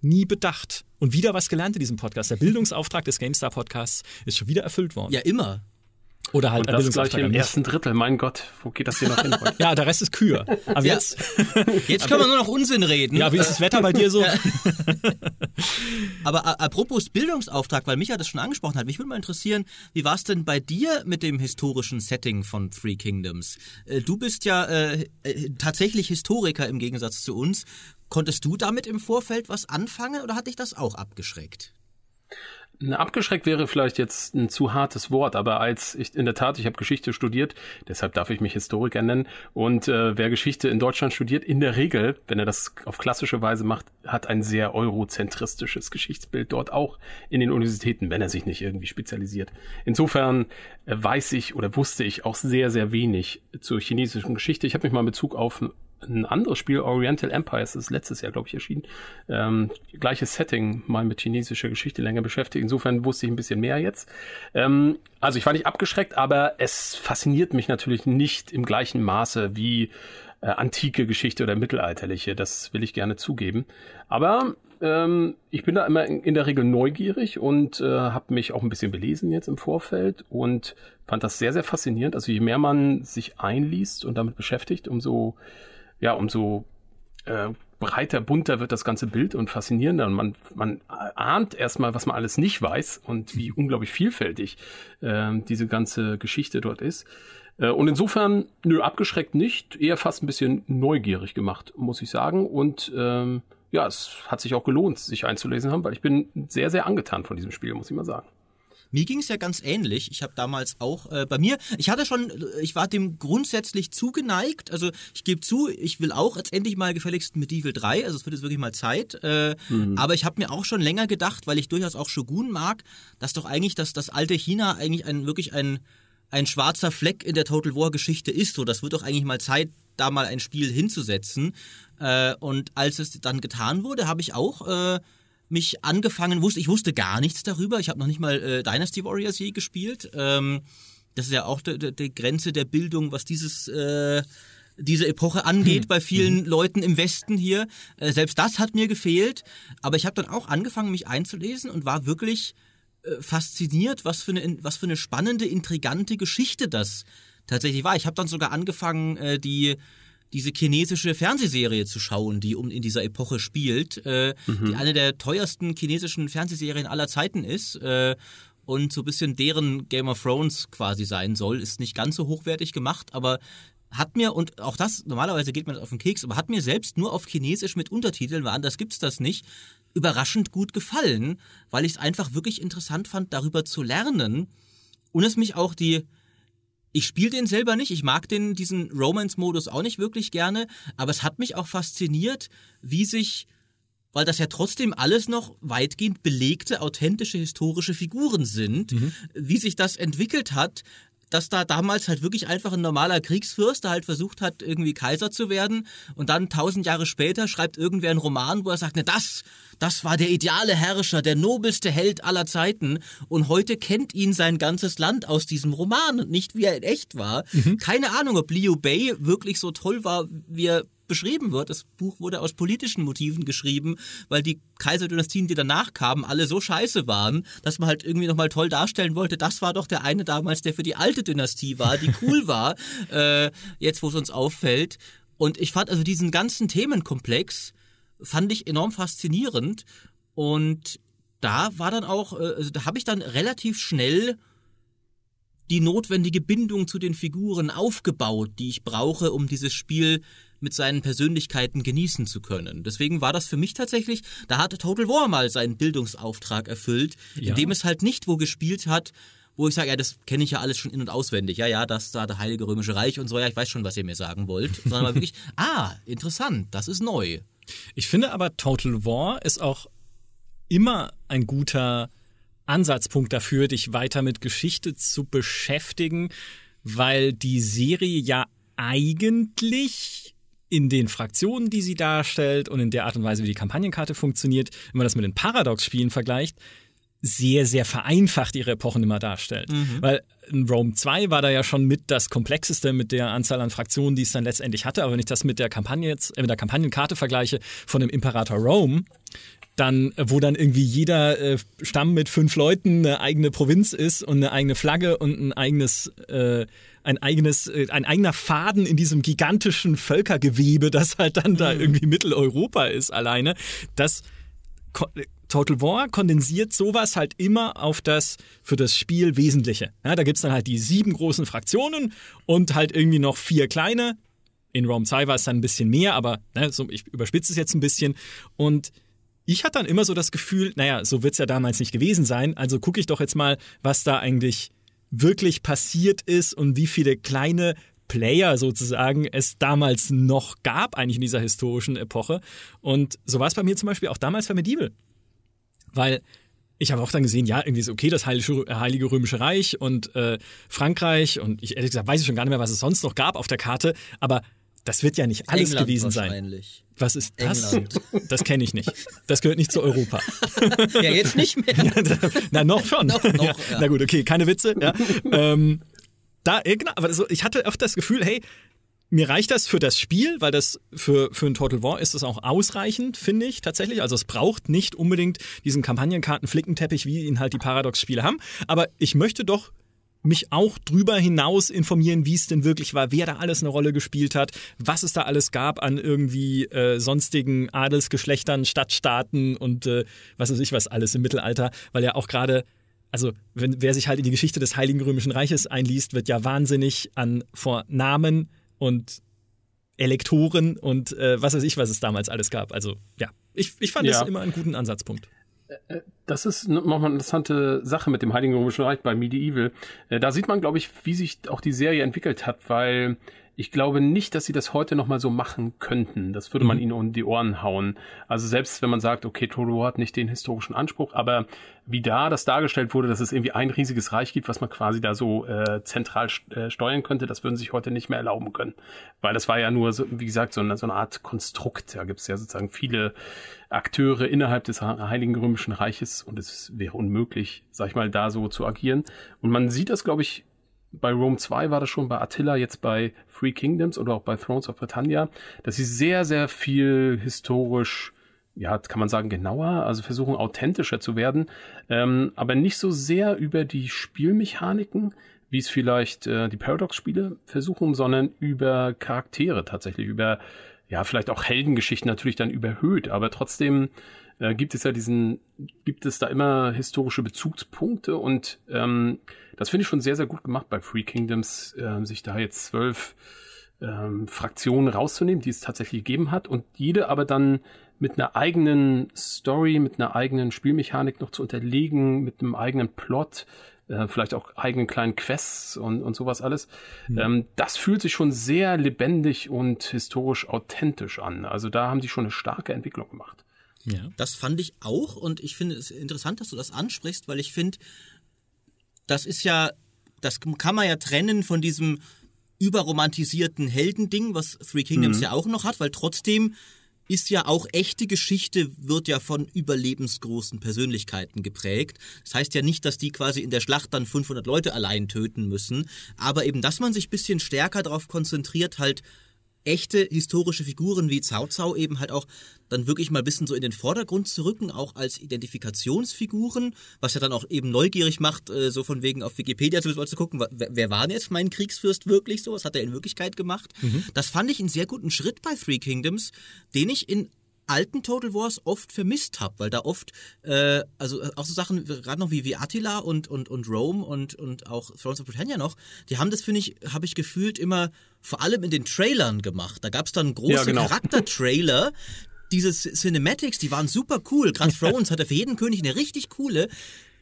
nie bedacht. Und wieder was gelernt in diesem Podcast. Der Bildungsauftrag des GameStar Podcasts ist schon wieder erfüllt worden. Ja, immer. Oder halt und das gleich im ersten Drittel. Mein Gott, wo geht das hier noch hin? ja, der Rest ist Kühe. Aber Ja. jetzt, Jetzt können wir nur noch Unsinn reden. ja, wie ist das Wetter bei dir so? Aber apropos Bildungsauftrag, weil Micha das schon angesprochen hat, mich würde mal interessieren, wie war es denn bei dir mit dem historischen Setting von Three Kingdoms? Äh, Du bist ja äh, äh, tatsächlich Historiker im Gegensatz zu uns. Konntest du damit im Vorfeld was anfangen oder hat dich das auch abgeschreckt? Abgeschreckt wäre vielleicht jetzt ein zu hartes Wort, aber als ich in der Tat, ich habe Geschichte studiert, deshalb darf ich mich Historiker nennen. Und äh, wer Geschichte in Deutschland studiert, in der Regel, wenn er das auf klassische Weise macht, hat ein sehr eurozentristisches Geschichtsbild dort auch in den Universitäten, wenn er sich nicht irgendwie spezialisiert. Insofern äh, weiß ich oder wusste ich auch sehr, sehr wenig zur chinesischen Geschichte. Ich habe mich mal in Bezug auf ein anderes Spiel, Oriental Empires, ist letztes Jahr, glaube ich, erschienen. Ähm, gleiches Setting, mal mit chinesischer Geschichte länger beschäftigt. Insofern wusste ich ein bisschen mehr jetzt. Ähm, also ich war nicht abgeschreckt, aber es fasziniert mich natürlich nicht im gleichen Maße wie äh, antike Geschichte oder mittelalterliche. Das will ich gerne zugeben. Aber ähm, ich bin da immer in, in der Regel neugierig und äh, habe mich auch ein bisschen belesen jetzt im Vorfeld und fand das sehr, sehr faszinierend. Also je mehr man sich einliest und damit beschäftigt, umso ja, umso äh, breiter, bunter wird das ganze Bild und faszinierender. Und man, man ahnt erstmal, was man alles nicht weiß und wie unglaublich vielfältig äh, diese ganze Geschichte dort ist. Äh, und insofern, nö, abgeschreckt nicht, eher fast ein bisschen neugierig gemacht, muss ich sagen. Und ähm, ja, es hat sich auch gelohnt, sich einzulesen haben, weil ich bin sehr, sehr angetan von diesem Spiel, muss ich mal sagen. Mir ging es ja ganz ähnlich. Ich habe damals auch äh, bei mir, ich hatte schon, ich war dem grundsätzlich zugeneigt. Also ich gebe zu, ich will auch jetzt endlich mal gefälligst Medieval 3, also es wird jetzt wirklich mal Zeit. Äh, Aber ich habe mir auch schon länger gedacht, weil ich durchaus auch Shogun mag, dass doch eigentlich das, das alte China eigentlich ein wirklich ein, ein schwarzer Fleck in der Total War Geschichte ist. So, das wird doch eigentlich mal Zeit, da mal ein Spiel hinzusetzen. Äh, und als es dann getan wurde, habe ich auch äh, mich angefangen, wusste, ich wusste gar nichts darüber. Ich habe noch nicht mal äh, Dynasty Warriors je gespielt. Ähm, das ist ja auch die, die, Grenze der Bildung, was dieses äh, diese Epoche angeht bei vielen Leuten im Westen hier. Äh, selbst das hat mir gefehlt. Aber ich habe dann auch angefangen, mich einzulesen und war wirklich äh, fasziniert, was für, eine, was für eine spannende, intrigante Geschichte das tatsächlich war. Ich habe dann sogar angefangen, äh, die diese chinesische Fernsehserie zu schauen, die um in dieser Epoche spielt, äh, die eine der teuersten chinesischen Fernsehserien aller Zeiten ist. Äh, und so ein bisschen deren Game of Thrones quasi sein soll. Ist nicht ganz so hochwertig gemacht, aber hat mir, und auch das, normalerweise geht mir das auf den Keks, aber hat mir selbst nur auf Chinesisch mit Untertiteln, weil anders gibt's das nicht, überraschend gut gefallen, weil ich es einfach wirklich interessant fand, darüber zu lernen. Und es mich auch die, ich spiele den selber nicht, ich mag den, diesen Romance-Modus auch nicht wirklich gerne, aber es hat mich auch fasziniert, wie sich, weil das ja trotzdem alles noch weitgehend belegte, authentische, historische Figuren sind, wie sich das entwickelt hat, dass da damals halt wirklich einfach ein normaler Kriegsfürst, der halt versucht hat, irgendwie Kaiser zu werden. Und dann tausend Jahre später schreibt irgendwer einen Roman, wo er sagt, ne, das, das war der ideale Herrscher, der nobelste Held aller Zeiten. Und heute kennt ihn sein ganzes Land aus diesem Roman und nicht wie er in echt war. Keine Ahnung, ob Liu Bei wirklich so toll war, wie er beschrieben wird. Das Buch wurde aus politischen Motiven geschrieben, weil die Kaiserdynastien, die danach kamen, alle so scheiße waren, dass man halt irgendwie nochmal toll darstellen wollte, das war doch der eine damals, der für die alte Dynastie war, die cool war, äh, jetzt wo es uns auffällt. Und ich fand also diesen ganzen Themenkomplex, fand ich enorm faszinierend und da war dann auch, äh, also da habe ich dann relativ schnell die notwendige Bindung zu den Figuren aufgebaut, die ich brauche, um dieses Spiel mit seinen Persönlichkeiten genießen zu können. Deswegen war das für mich tatsächlich, da hat Total War mal seinen Bildungsauftrag erfüllt, Ja. indem es halt nicht wo gespielt hat, wo ich sage, ja, das kenne ich ja alles schon in- und auswendig. Ja, ja, das da der Heilige Römische Reich und so, ja, ich weiß schon, was ihr mir sagen wollt. Sondern mal wirklich, ah, interessant, das ist neu. Ich finde aber, Total War ist auch immer ein guter Ansatzpunkt dafür, dich weiter mit Geschichte zu beschäftigen, weil die Serie ja eigentlich in den Fraktionen, die sie darstellt und in der Art und Weise, wie die Kampagnenkarte funktioniert, wenn man das mit den Paradox-Spielen vergleicht, sehr, sehr vereinfacht ihre Epochen immer darstellt. Mhm. Weil in Rome 2 war da ja schon mit das komplexeste mit der Anzahl an Fraktionen, die es dann letztendlich hatte. Aber wenn ich das mit der Kampagne jetzt, äh, mit der Kampagnenkarte vergleiche von dem Imperator Rome, dann, wo dann irgendwie jeder äh, Stamm mit fünf Leuten eine eigene Provinz ist und eine eigene Flagge und ein eigenes, äh, ein eigenes, äh, ein eigener Faden in diesem gigantischen Völkergewebe, das halt dann da mhm. irgendwie Mitteleuropa ist alleine. Das Total War kondensiert sowas halt immer auf das für das Spiel Wesentliche. Ja, da gibt es dann halt die sieben großen Fraktionen und halt irgendwie noch vier kleine. In Rome 2 war es dann ein bisschen mehr, aber ne, so, ich überspitze es jetzt ein bisschen. Und ich hatte dann immer so das Gefühl, naja, so wird es ja damals nicht gewesen sein, also gucke ich doch jetzt mal, was da eigentlich wirklich passiert ist und wie viele kleine Player sozusagen es damals noch gab, eigentlich in dieser historischen Epoche. Und so war es bei mir zum Beispiel auch damals bei Medieval. Weil ich habe auch dann gesehen, ja, irgendwie ist okay, das Heilige, Heilige Römische Reich und äh, Frankreich und ich ehrlich gesagt weiß ich schon gar nicht mehr, was es sonst noch gab auf der Karte, aber das wird ja nicht alles England gewesen sein. Was ist das? England. Das kenne ich nicht. Das gehört nicht zu Europa. ja, jetzt nicht mehr. na, noch schon. noch, noch, ja. Ja. Na gut, okay, keine Witze. Ja. ähm, da, genau, aber so, ich hatte oft das Gefühl, hey, mir reicht das für das Spiel, weil das für, für ein Total War ist das auch ausreichend, finde ich tatsächlich. Also es braucht nicht unbedingt diesen Kampagnenkarten-Flickenteppich, wie ihn halt die Paradox-Spiele haben. Aber ich möchte doch mich auch drüber hinaus informieren, wie es denn wirklich war, wer da alles eine Rolle gespielt hat, was es da alles gab an irgendwie äh, sonstigen Adelsgeschlechtern, Stadtstaaten und äh, was weiß ich was alles im Mittelalter, weil ja auch gerade also wenn, wer sich halt in die Geschichte des Heiligen Römischen Reiches einliest, wird ja wahnsinnig an vor Namen und Elektoren und äh, was weiß ich, was es damals alles gab. Also ja, ich, ich fand ja. das immer einen guten Ansatzpunkt. Das ist nochmal eine interessante Sache mit dem Heiligen Römischen Reich bei Medieval. Äh, da sieht man, glaube ich, wie sich auch die Serie entwickelt hat, weil ich glaube nicht, dass sie das heute nochmal so machen könnten. Das würde man mhm. ihnen um die Ohren hauen. Also selbst wenn man sagt, okay, Toro hat nicht den historischen Anspruch, aber wie da das dargestellt wurde, dass es irgendwie ein riesiges Reich gibt, was man quasi da so äh, zentral äh, steuern könnte, das würden sich heute nicht mehr erlauben können. Weil das war ja nur, so, wie gesagt, so eine, so eine Art Konstrukt. Da gibt es ja sozusagen viele Akteure innerhalb des Heiligen Römischen Reiches und es wäre unmöglich, sag ich mal, da so zu agieren. Und man sieht das, glaube ich, bei Rome 2 war das schon, bei Attila, jetzt bei Three Kingdoms oder auch bei Thrones of Britannia, dass sie sehr, sehr viel historisch, ja, kann man sagen, genauer, also versuchen authentischer zu werden, ähm, aber nicht so sehr über die Spielmechaniken, wie es vielleicht äh, die Paradox-Spiele versuchen, sondern über Charaktere tatsächlich, über, ja, vielleicht auch Heldengeschichten natürlich dann überhöht, aber trotzdem äh, gibt es ja diesen, gibt es da immer historische Bezugspunkte und ähm, das finde ich schon sehr, sehr gut gemacht bei Free Kingdoms, äh, sich da jetzt zwölf ähm, Fraktionen rauszunehmen, die es tatsächlich gegeben hat und jede aber dann mit einer eigenen Story, mit einer eigenen Spielmechanik noch zu unterlegen, mit einem eigenen Plot, äh, vielleicht auch eigenen kleinen Quests und, und sowas alles. Mhm. Ähm, das fühlt sich schon sehr lebendig und historisch authentisch an. Also da haben die schon eine starke Entwicklung gemacht. Ja. Das fand ich auch und ich finde es interessant, dass du das ansprichst, weil ich finde, das ist ja, das kann man ja trennen von diesem überromantisierten Heldending, was Three Kingdoms mhm. ja auch noch hat, weil trotzdem ist ja auch echte Geschichte, wird ja von überlebensgroßen Persönlichkeiten geprägt. Das heißt ja nicht, dass die quasi in der Schlacht dann 500 Leute allein töten müssen, aber eben, dass man sich ein bisschen stärker darauf konzentriert, halt echte historische Figuren wie Cao Cao eben halt auch dann wirklich mal ein bisschen so in den Vordergrund zu rücken, auch als Identifikationsfiguren, was ja dann auch eben neugierig macht, äh, so von wegen auf Wikipedia zu, zu gucken, wer, wer war denn jetzt mein Kriegsfürst wirklich so, was hat er in Wirklichkeit gemacht. Mhm. Das fand ich einen sehr guten Schritt bei Three Kingdoms, den ich in alten Total Wars oft vermisst habe, weil da oft, äh, also äh, auch so Sachen, gerade noch wie, wie Attila und, und, und Rome und, und auch Thrones of Britannia noch, die haben das, finde ich, habe ich gefühlt immer vor allem in den Trailern gemacht. Da gab es dann große ja, genau. Charaktertrailer, diese Cinematics, die waren super cool. Gerade Thrones hatte für jeden König eine richtig coole.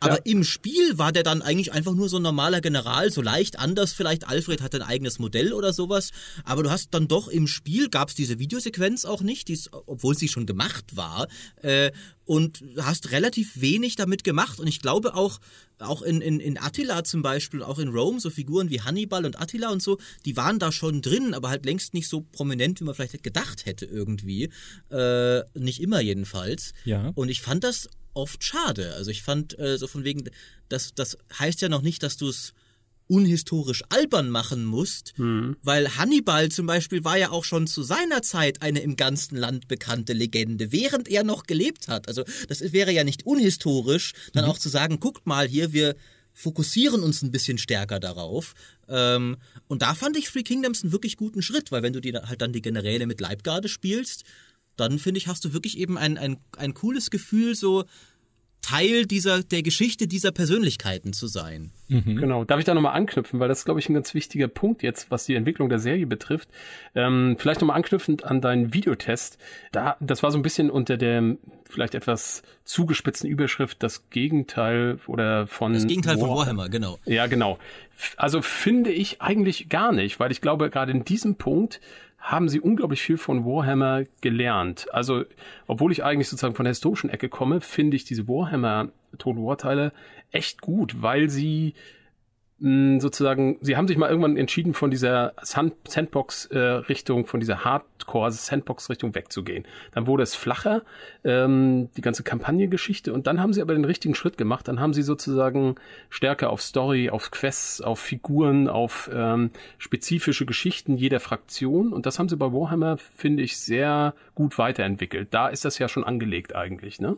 Aber Ja. im Spiel war der dann eigentlich einfach nur so ein normaler General, so leicht anders vielleicht. Alfred hatte ein eigenes Modell oder sowas. Aber du hast dann doch im Spiel, gab es diese Videosequenz auch nicht, die's, obwohl sie schon gemacht war. Äh, und hast relativ wenig damit gemacht. Und ich glaube auch, auch in, in, in Attila zum Beispiel, auch in Rome, so Figuren wie Hannibal und Attila und so, die waren da schon drin, aber halt längst nicht so prominent, wie man vielleicht gedacht hätte irgendwie. Äh, nicht immer jedenfalls. Ja. Und ich fand das oft schade. Also ich fand äh, so von wegen, das, das heißt ja noch nicht, dass du es unhistorisch albern machen musst, weil Hannibal zum Beispiel war ja auch schon zu seiner Zeit eine im ganzen Land bekannte Legende, während er noch gelebt hat. Also das wäre ja nicht unhistorisch, dann auch zu sagen, guckt mal hier, wir fokussieren uns ein bisschen stärker darauf. Ähm, und da fand ich Three Kingdoms einen wirklich guten Schritt, weil wenn du die halt dann die Generäle mit Leibgarde spielst, dann finde ich, hast du wirklich eben ein, ein, ein cooles Gefühl, so Teil dieser, der Geschichte dieser Persönlichkeiten zu sein. Genau. Darf ich da nochmal anknüpfen, weil das ist, glaube ich, ein ganz wichtiger Punkt jetzt, was die Entwicklung der Serie betrifft. Ähm, vielleicht nochmal anknüpfend an deinen Videotest. Da, das war so ein bisschen unter der vielleicht etwas zugespitzten Überschrift das Gegenteil oder von Das Gegenteil von War- Warhammer, genau. Ja, genau. Also finde ich eigentlich gar nicht, weil ich glaube, gerade in diesem Punkt haben sie unglaublich viel von Warhammer gelernt. Also, obwohl ich eigentlich sozusagen von der historischen Ecke komme, finde ich diese Warhammer Total War Teile echt gut, weil sie sozusagen, sie haben sich mal irgendwann entschieden, von dieser Sand- Sandbox-Richtung, von dieser Hardcore-Sandbox-Richtung wegzugehen. Dann wurde es flacher, ähm, die ganze Kampagnengeschichte, und dann haben sie aber den richtigen Schritt gemacht. Dann haben sie sozusagen stärker auf Story, auf Quests, auf Figuren, auf ähm, spezifische Geschichten jeder Fraktion. Und das haben sie bei Warhammer, finde ich, sehr gut weiterentwickelt. Da ist das ja schon angelegt eigentlich, ne?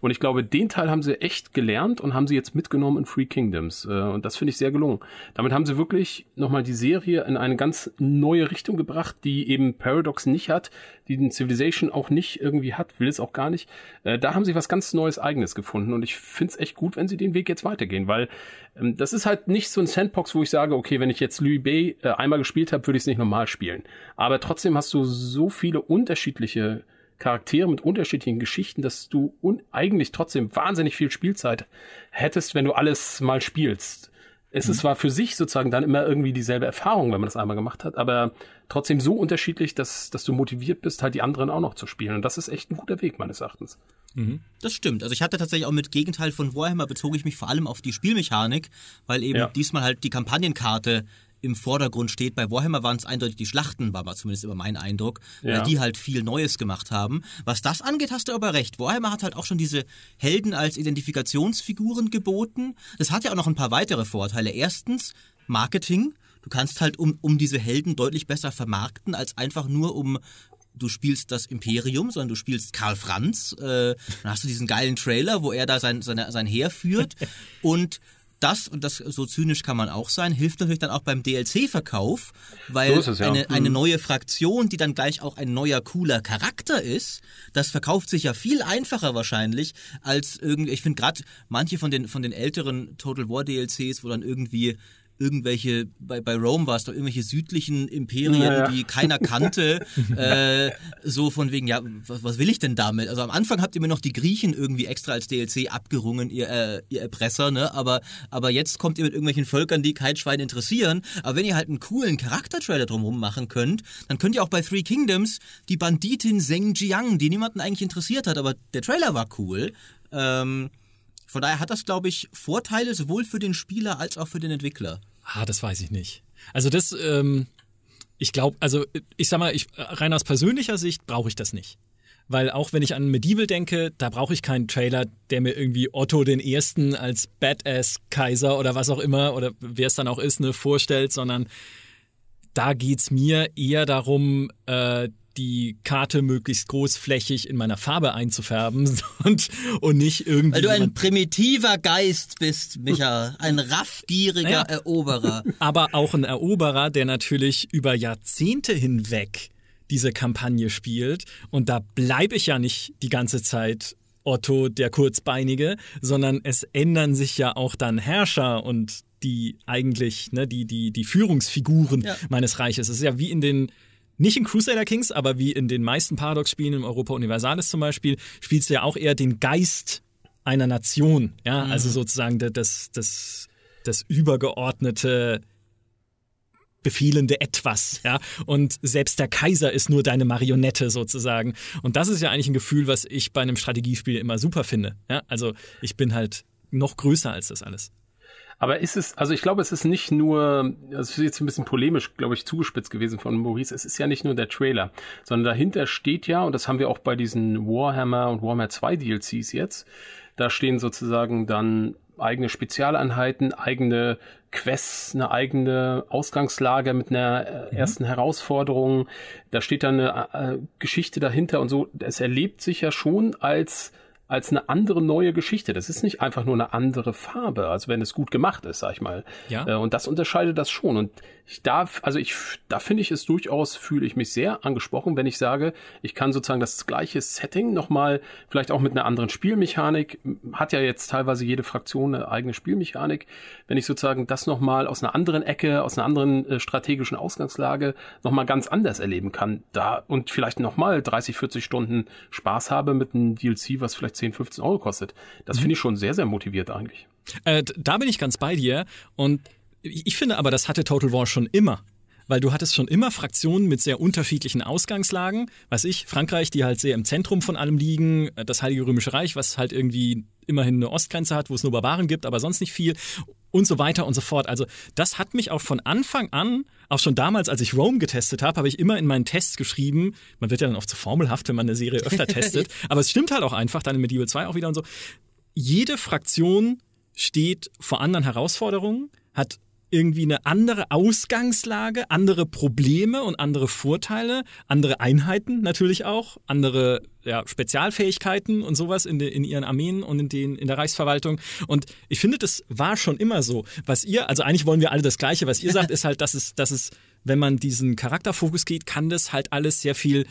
Und ich glaube, den Teil haben sie echt gelernt und haben sie jetzt mitgenommen in Free Kingdoms. Äh, Und das finde ich sehr gelungen. Damit haben sie wirklich nochmal die Serie in eine ganz neue Richtung gebracht, die eben Paradox nicht hat, die den Civilization auch nicht irgendwie hat, will es auch gar nicht. Äh, Da haben sie was ganz Neues Eigenes gefunden und ich finde es echt gut, wenn sie den Weg jetzt weitergehen, weil ähm, das ist halt nicht so ein Sandbox, wo ich sage, okay, wenn ich jetzt Louis Bay äh, einmal gespielt habe, würde ich es nicht normal spielen. Aber trotzdem hast du so viele unterschiedliche Charaktere mit unterschiedlichen Geschichten, dass du eigentlich trotzdem wahnsinnig viel Spielzeit hättest, wenn du alles mal spielst. Es ist zwar für sich sozusagen dann immer irgendwie dieselbe Erfahrung, wenn man das einmal gemacht hat, aber trotzdem so unterschiedlich, dass, dass du motiviert bist, halt die anderen auch noch zu spielen. Und das ist echt ein guter Weg, meines Erachtens. Das stimmt. Also ich hatte tatsächlich auch mit Gegenteil von Warhammer bezog ich mich vor allem auf die Spielmechanik, weil eben Ja. diesmal halt die Kampagnenkarte im Vordergrund steht. Bei Warhammer waren es eindeutig die Schlachten, war mal zumindest immer mein Eindruck, weil Ja. die halt viel Neues gemacht haben. Was das angeht, hast du aber recht. Warhammer hat halt auch schon diese Helden als Identifikationsfiguren geboten. Das hat ja auch noch ein paar weitere Vorteile. Erstens Marketing. Du kannst halt um, um diese Helden deutlich besser vermarkten, als einfach nur um du spielst das Imperium, sondern du spielst Karl Franz. Äh, dann hast du diesen geilen Trailer, wo er da sein, seine, sein Heer führt. Und das, und das so zynisch kann man auch sein, hilft natürlich dann auch beim DLC-Verkauf, weil So es, ja. eine, eine Mhm. neue Fraktion, die dann gleich auch ein neuer, cooler Charakter ist, das verkauft sich ja viel einfacher wahrscheinlich als irgendwie, ich finde gerade manche von den, von den älteren Total War DLCs, wo dann irgendwie irgendwelche, bei, bei Rome war es doch irgendwelche südlichen Imperien, Ja, ja. die keiner kannte, äh, so von wegen, ja, was, was will ich denn damit? Also am Anfang habt ihr mir noch die Griechen irgendwie extra als DLC abgerungen, ihr, äh, ihr Erpresser, ne? Aber, aber jetzt kommt ihr mit irgendwelchen Völkern, die kein Schwein interessieren. Aber wenn ihr halt einen coolen Charaktertrailer drumherum machen könnt, dann könnt ihr auch bei Three Kingdoms die Banditin Zheng Jiang, die niemanden eigentlich interessiert hat, aber der Trailer war cool. Ähm, von daher hat das, glaube ich, Vorteile sowohl für den Spieler als auch für den Entwickler. Ah, das weiß ich nicht. Also das, ähm, ich glaube, also ich sag mal, ich, rein aus persönlicher Sicht brauche ich das nicht. Weil auch wenn ich an Medieval denke, da brauche ich keinen Trailer, der mir irgendwie Otto den Ersten als Badass-Kaiser oder was auch immer, oder wer es dann auch ist, ne, vorstellt, sondern da geht's mir eher darum, äh, die Karte möglichst großflächig in meiner Farbe einzufärben und, und nicht irgendwie. Weil du ein primitiver Geist bist, Micha. Ein raffgieriger Ja. Eroberer. aber auch ein Eroberer, der natürlich über Jahrzehnte hinweg diese Kampagne spielt. Und da bleibe ich ja nicht die ganze Zeit Otto der Kurzbeinige, sondern es ändern sich ja auch dann Herrscher und die eigentlich, ne, die, die, die Führungsfiguren Ja. meines Reiches. Es ist ja wie in den nicht in Crusader Kings, aber wie in den meisten Paradox-Spielen im Europa Universalis zum Beispiel, spielst du ja auch eher den Geist einer Nation. Ja, also sozusagen da- das, das, das übergeordnete befehlende Etwas, ja. Und selbst der Kaiser ist nur deine Marionette sozusagen. Und das ist ja eigentlich ein Gefühl, was ich bei einem Strategiespiel immer super finde. Ja, also ich bin halt noch größer als das alles. Aber ist es, also ich glaube, es ist nicht nur, das ist jetzt ein bisschen polemisch, glaube ich, zugespitzt gewesen von Maurice, es ist ja nicht nur der Trailer, sondern dahinter steht ja, und das haben wir auch bei diesen Warhammer und Warhammer 2 DLCs jetzt, da stehen sozusagen dann eigene Spezialeinheiten, eigene Quests, eine eigene Ausgangslage mit einer äh, ersten Herausforderung. Da steht dann eine äh, Geschichte dahinter und so. Es erlebt sich ja schon als als eine andere neue Geschichte. Das ist nicht einfach nur eine andere Farbe, also wenn es gut gemacht ist, sag ich mal. Ja. Äh, Und das unterscheidet das schon. Und ich darf, also ich, da finde ich es durchaus, fühle ich mich sehr angesprochen, wenn ich sage, ich kann sozusagen das gleiche Setting nochmal, vielleicht auch mit einer anderen Spielmechanik, hat ja jetzt teilweise jede Fraktion eine eigene Spielmechanik, wenn ich sozusagen das nochmal aus einer anderen Ecke, aus einer anderen äh, strategischen Ausgangslage nochmal ganz anders erleben kann, da und vielleicht nochmal 30, 40 Stunden Spaß habe mit einem DLC, was vielleicht 10, 15 Euro kostet. Das finde ich schon sehr, sehr motiviert eigentlich. Äh, da bin ich ganz bei dir. Und ich ich finde aber, das hatte Total War schon immer. Weil du hattest schon immer Fraktionen mit sehr unterschiedlichen Ausgangslagen. Weiß ich, Frankreich, die halt sehr im Zentrum von allem liegen, äh, das Heilige Römische Reich, was halt irgendwie immerhin eine Ostgrenze hat, wo es nur Barbaren gibt, aber sonst nicht viel und so weiter und so fort. Also das hat mich auch von Anfang an, auch schon damals, als ich Rome getestet habe, habe ich immer in meinen Tests geschrieben, man wird ja dann oft so formelhaft, wenn man eine Serie öfter testet, aber es stimmt halt auch einfach, dann in Medieval 2 auch wieder und so. Jede Fraktion steht vor anderen Herausforderungen, hat irgendwie eine andere Ausgangslage, andere Probleme und andere Vorteile, andere Einheiten natürlich auch, andere ja, Spezialfähigkeiten und sowas in, de, in ihren Armeen und in, den, in der Reichsverwaltung. Und ich finde, das war schon immer so. Was ihr, also eigentlich wollen wir alle das Gleiche, was ihr sagt, ist halt, dass es, dass es, wenn man diesen Charakterfokus geht, kann das halt alles sehr viel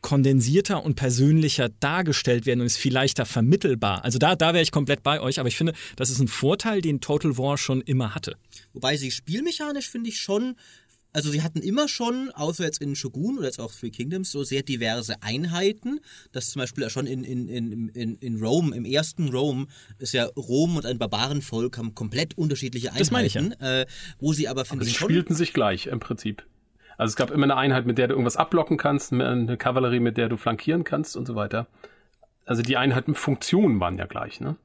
kondensierter und persönlicher dargestellt werden und ist viel leichter vermittelbar. Also da, da wäre ich komplett bei euch, aber ich finde, das ist ein Vorteil, den Total War schon immer hatte. Wobei sie spielmechanisch finde ich schon, also sie hatten immer schon, außer jetzt in Shogun oder jetzt auch Three Kingdoms, so sehr diverse Einheiten. Das zum Beispiel schon in, in, in, in, in Rome, im ersten Rome, ist ja Rom und ein Barbarenvolk haben komplett unterschiedliche Einheiten. Das meine ich ja. äh, wo sie aber, finde Sie ich, schon... spielten sich gleich im Prinzip. Also es gab immer eine Einheit, mit der du irgendwas abblocken kannst, eine Kavallerie, mit der du flankieren kannst und so weiter. Also die Einheiten, Funktionen waren ja gleich, ne?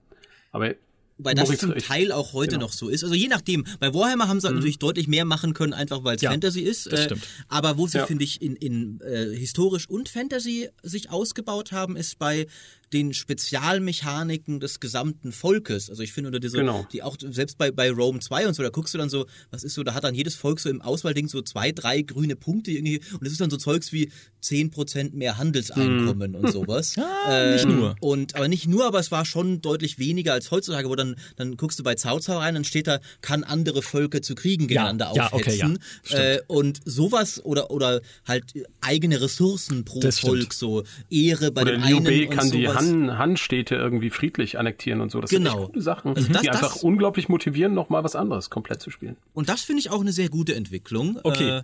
Aber Weil das zum Teil auch heute genau. noch so ist. Also je nachdem. Bei Warhammer haben sie halt natürlich deutlich mehr machen können, einfach weil es Ja, Fantasy ist. das Äh, stimmt. aber wo sie, Ja. finde ich, in, in äh, historisch und Fantasy sich ausgebaut haben, ist bei den Spezialmechaniken des gesamten Volkes. Also ich finde, oder diese, Genau. die auch selbst bei, bei Rome 2 und so, da guckst du dann so, was ist so, da hat dann jedes Volk so im Auswahlding so zwei, drei grüne Punkte irgendwie und es ist dann so Zeugs wie 10% mehr Handelseinkommen und sowas. Ah, nicht nur. Und, aber nicht nur, aber es war schon deutlich weniger als heutzutage, wo dann, dann guckst du bei Cao Cao rein, dann steht da, kann andere Völker zu Kriegen Ja, gegeneinander ja, okay, aufhetzen. ja, äh, und sowas oder, oder halt eigene Ressourcen pro Das stimmt. Volk, so Ehre bei oder dem Liu einen und kann die sowas. Han, Han-Städte irgendwie friedlich annektieren und so. Das sind Genau. echt gute Sachen, Also das- die einfach das- unglaublich motivieren, noch mal was anderes komplett zu spielen. Und das finde ich auch eine sehr gute Entwicklung. Okay. Äh,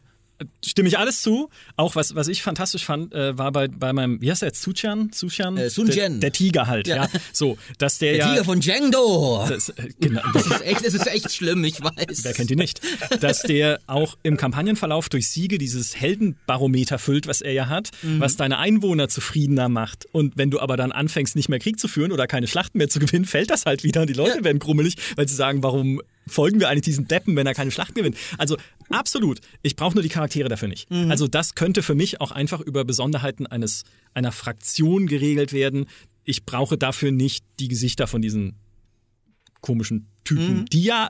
Stimme ich alles zu. Auch was, was ich fantastisch fand, äh, war bei, bei meinem, wie heißt der jetzt, Suchan? Suchan? Äh, Sun der, der Tiger halt, ja. Ja. So, dass der, der ja. Tiger von Django. das, äh, genau, Das ist echt, das ist echt schlimm, ich weiß. Wer kennt ihn nicht? Dass der auch im Kampagnenverlauf durch Siege dieses Heldenbarometer füllt, was er ja hat, was deine Einwohner zufriedener macht. Und wenn du aber dann anfängst, nicht mehr Krieg zu führen oder keine Schlachten mehr zu gewinnen, fällt das halt wieder und die Leute Ja. werden krummelig, weil sie sagen, warum folgen wir eigentlich diesen Deppen, wenn er keine Schlachten gewinnt? Also absolut. Ich brauche nur die Charaktere dafür nicht. Also das könnte für mich auch einfach über Besonderheiten eines einer Fraktion geregelt werden. Ich brauche dafür nicht die Gesichter von diesen komischen Typen, die ja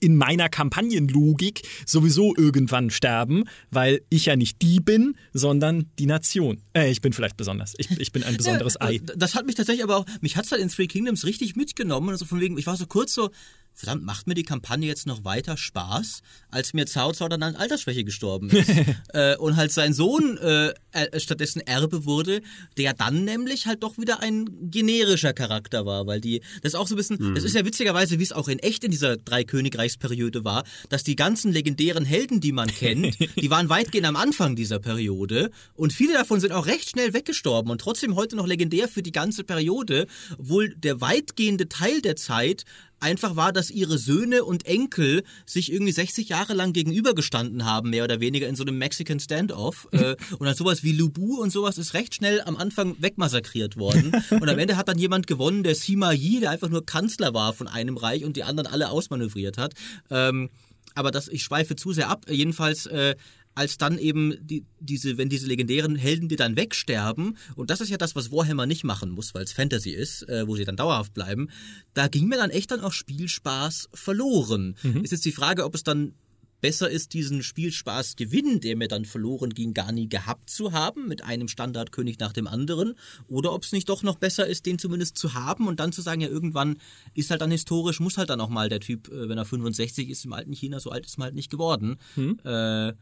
in meiner Kampagnenlogik sowieso irgendwann sterben, weil ich ja nicht die bin, sondern die Nation. Äh, ich bin vielleicht besonders. Ich, ich bin ein besonderes Ja, Ei. d- Das hat mich tatsächlich aber auch, mich hat's halt in Three Kingdoms richtig mitgenommen. Also von wegen, ich war so kurz so, verdammt, macht mir die Kampagne jetzt noch weiter Spaß, als mir Cao Cao dann an Altersschwäche gestorben ist äh, und halt sein Sohn äh, äh, stattdessen Erbe wurde, der dann nämlich halt doch wieder ein generischer Charakter war, weil die, das ist auch so ein bisschen, mhm. das ist ja witzigerweise, wie es auch in echt in dieser drei Königreichsperiode war, dass die ganzen legendären Helden, die man kennt, die waren weitgehend am Anfang dieser Periode. Und viele davon sind auch recht schnell weggestorben und trotzdem heute noch legendär für die ganze Periode, obwohl der weitgehende Teil der Zeit einfach war, dass ihre Söhne und Enkel sich irgendwie 60 Jahre lang gegenübergestanden haben, mehr oder weniger in so einem Mexican Standoff. äh, und dann sowas wie Lubu und sowas ist recht schnell am Anfang wegmassakriert worden. Und am Ende hat dann jemand gewonnen, der Sima Yi, der einfach nur Kanzler war von einem Reich und die anderen alle ausmanövriert hat. Ähm, aber das, ich schweife zu sehr ab. Jedenfalls äh, als dann eben die, diese, wenn diese legendären Helden, die dann wegsterben, und das ist ja das, was Warhammer nicht machen muss, weil es Fantasy ist, äh, wo sie dann dauerhaft bleiben, da ging mir dann echt dann auch Spielspaß verloren. Mhm. Ist jetzt die Frage, ob es dann besser ist, diesen Spielspaß gewinnen, der mir dann verloren ging, gar nie gehabt zu haben, mit einem Standardkönig nach dem anderen, oder ob es nicht doch noch besser ist, den zumindest zu haben und dann zu sagen, ja, irgendwann ist halt dann historisch, muss halt dann auch mal der Typ, äh, wenn er 65 ist im alten China, so alt ist man halt nicht geworden. Mhm. Äh,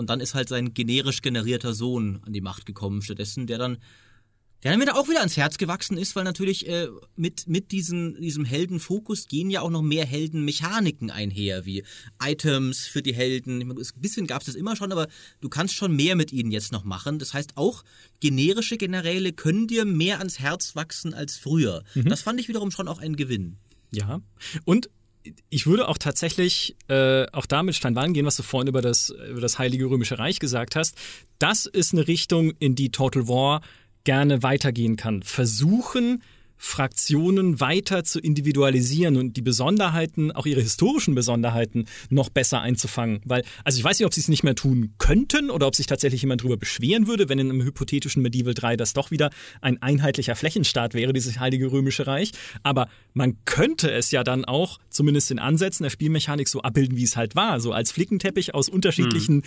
und dann ist halt sein generisch generierter Sohn an die Macht gekommen, stattdessen, der dann, der mir da auch wieder ans Herz gewachsen ist, weil natürlich äh, mit, mit diesem, diesem Heldenfokus gehen ja auch noch mehr Heldenmechaniken einher, wie Items für die Helden. Meine, ein bisschen gab es das immer schon, aber du kannst schon mehr mit ihnen jetzt noch machen. Das heißt, auch generische Generäle können dir mehr ans Herz wachsen als früher. Mhm. Das fand ich wiederum schon auch ein Gewinn. Ja. Und ich würde auch tatsächlich äh, auch damit Steinwallen gehen, was du vorhin über das, über das Heilige Römische Reich gesagt hast. Das ist eine Richtung, in die Total War gerne weitergehen kann. Versuchen, Fraktionen weiter zu individualisieren und die Besonderheiten, auch ihre historischen Besonderheiten, noch besser einzufangen. Weil, also ich weiß nicht, ob sie es nicht mehr tun könnten oder ob sich tatsächlich jemand darüber beschweren würde, wenn in einem hypothetischen Medieval 3 das doch wieder ein einheitlicher Flächenstaat wäre, dieses Heilige Römische Reich. Aber man könnte es ja dann auch, zumindest in Ansätzen der Spielmechanik, so abbilden, wie es halt war. So als Flickenteppich aus unterschiedlichen hm.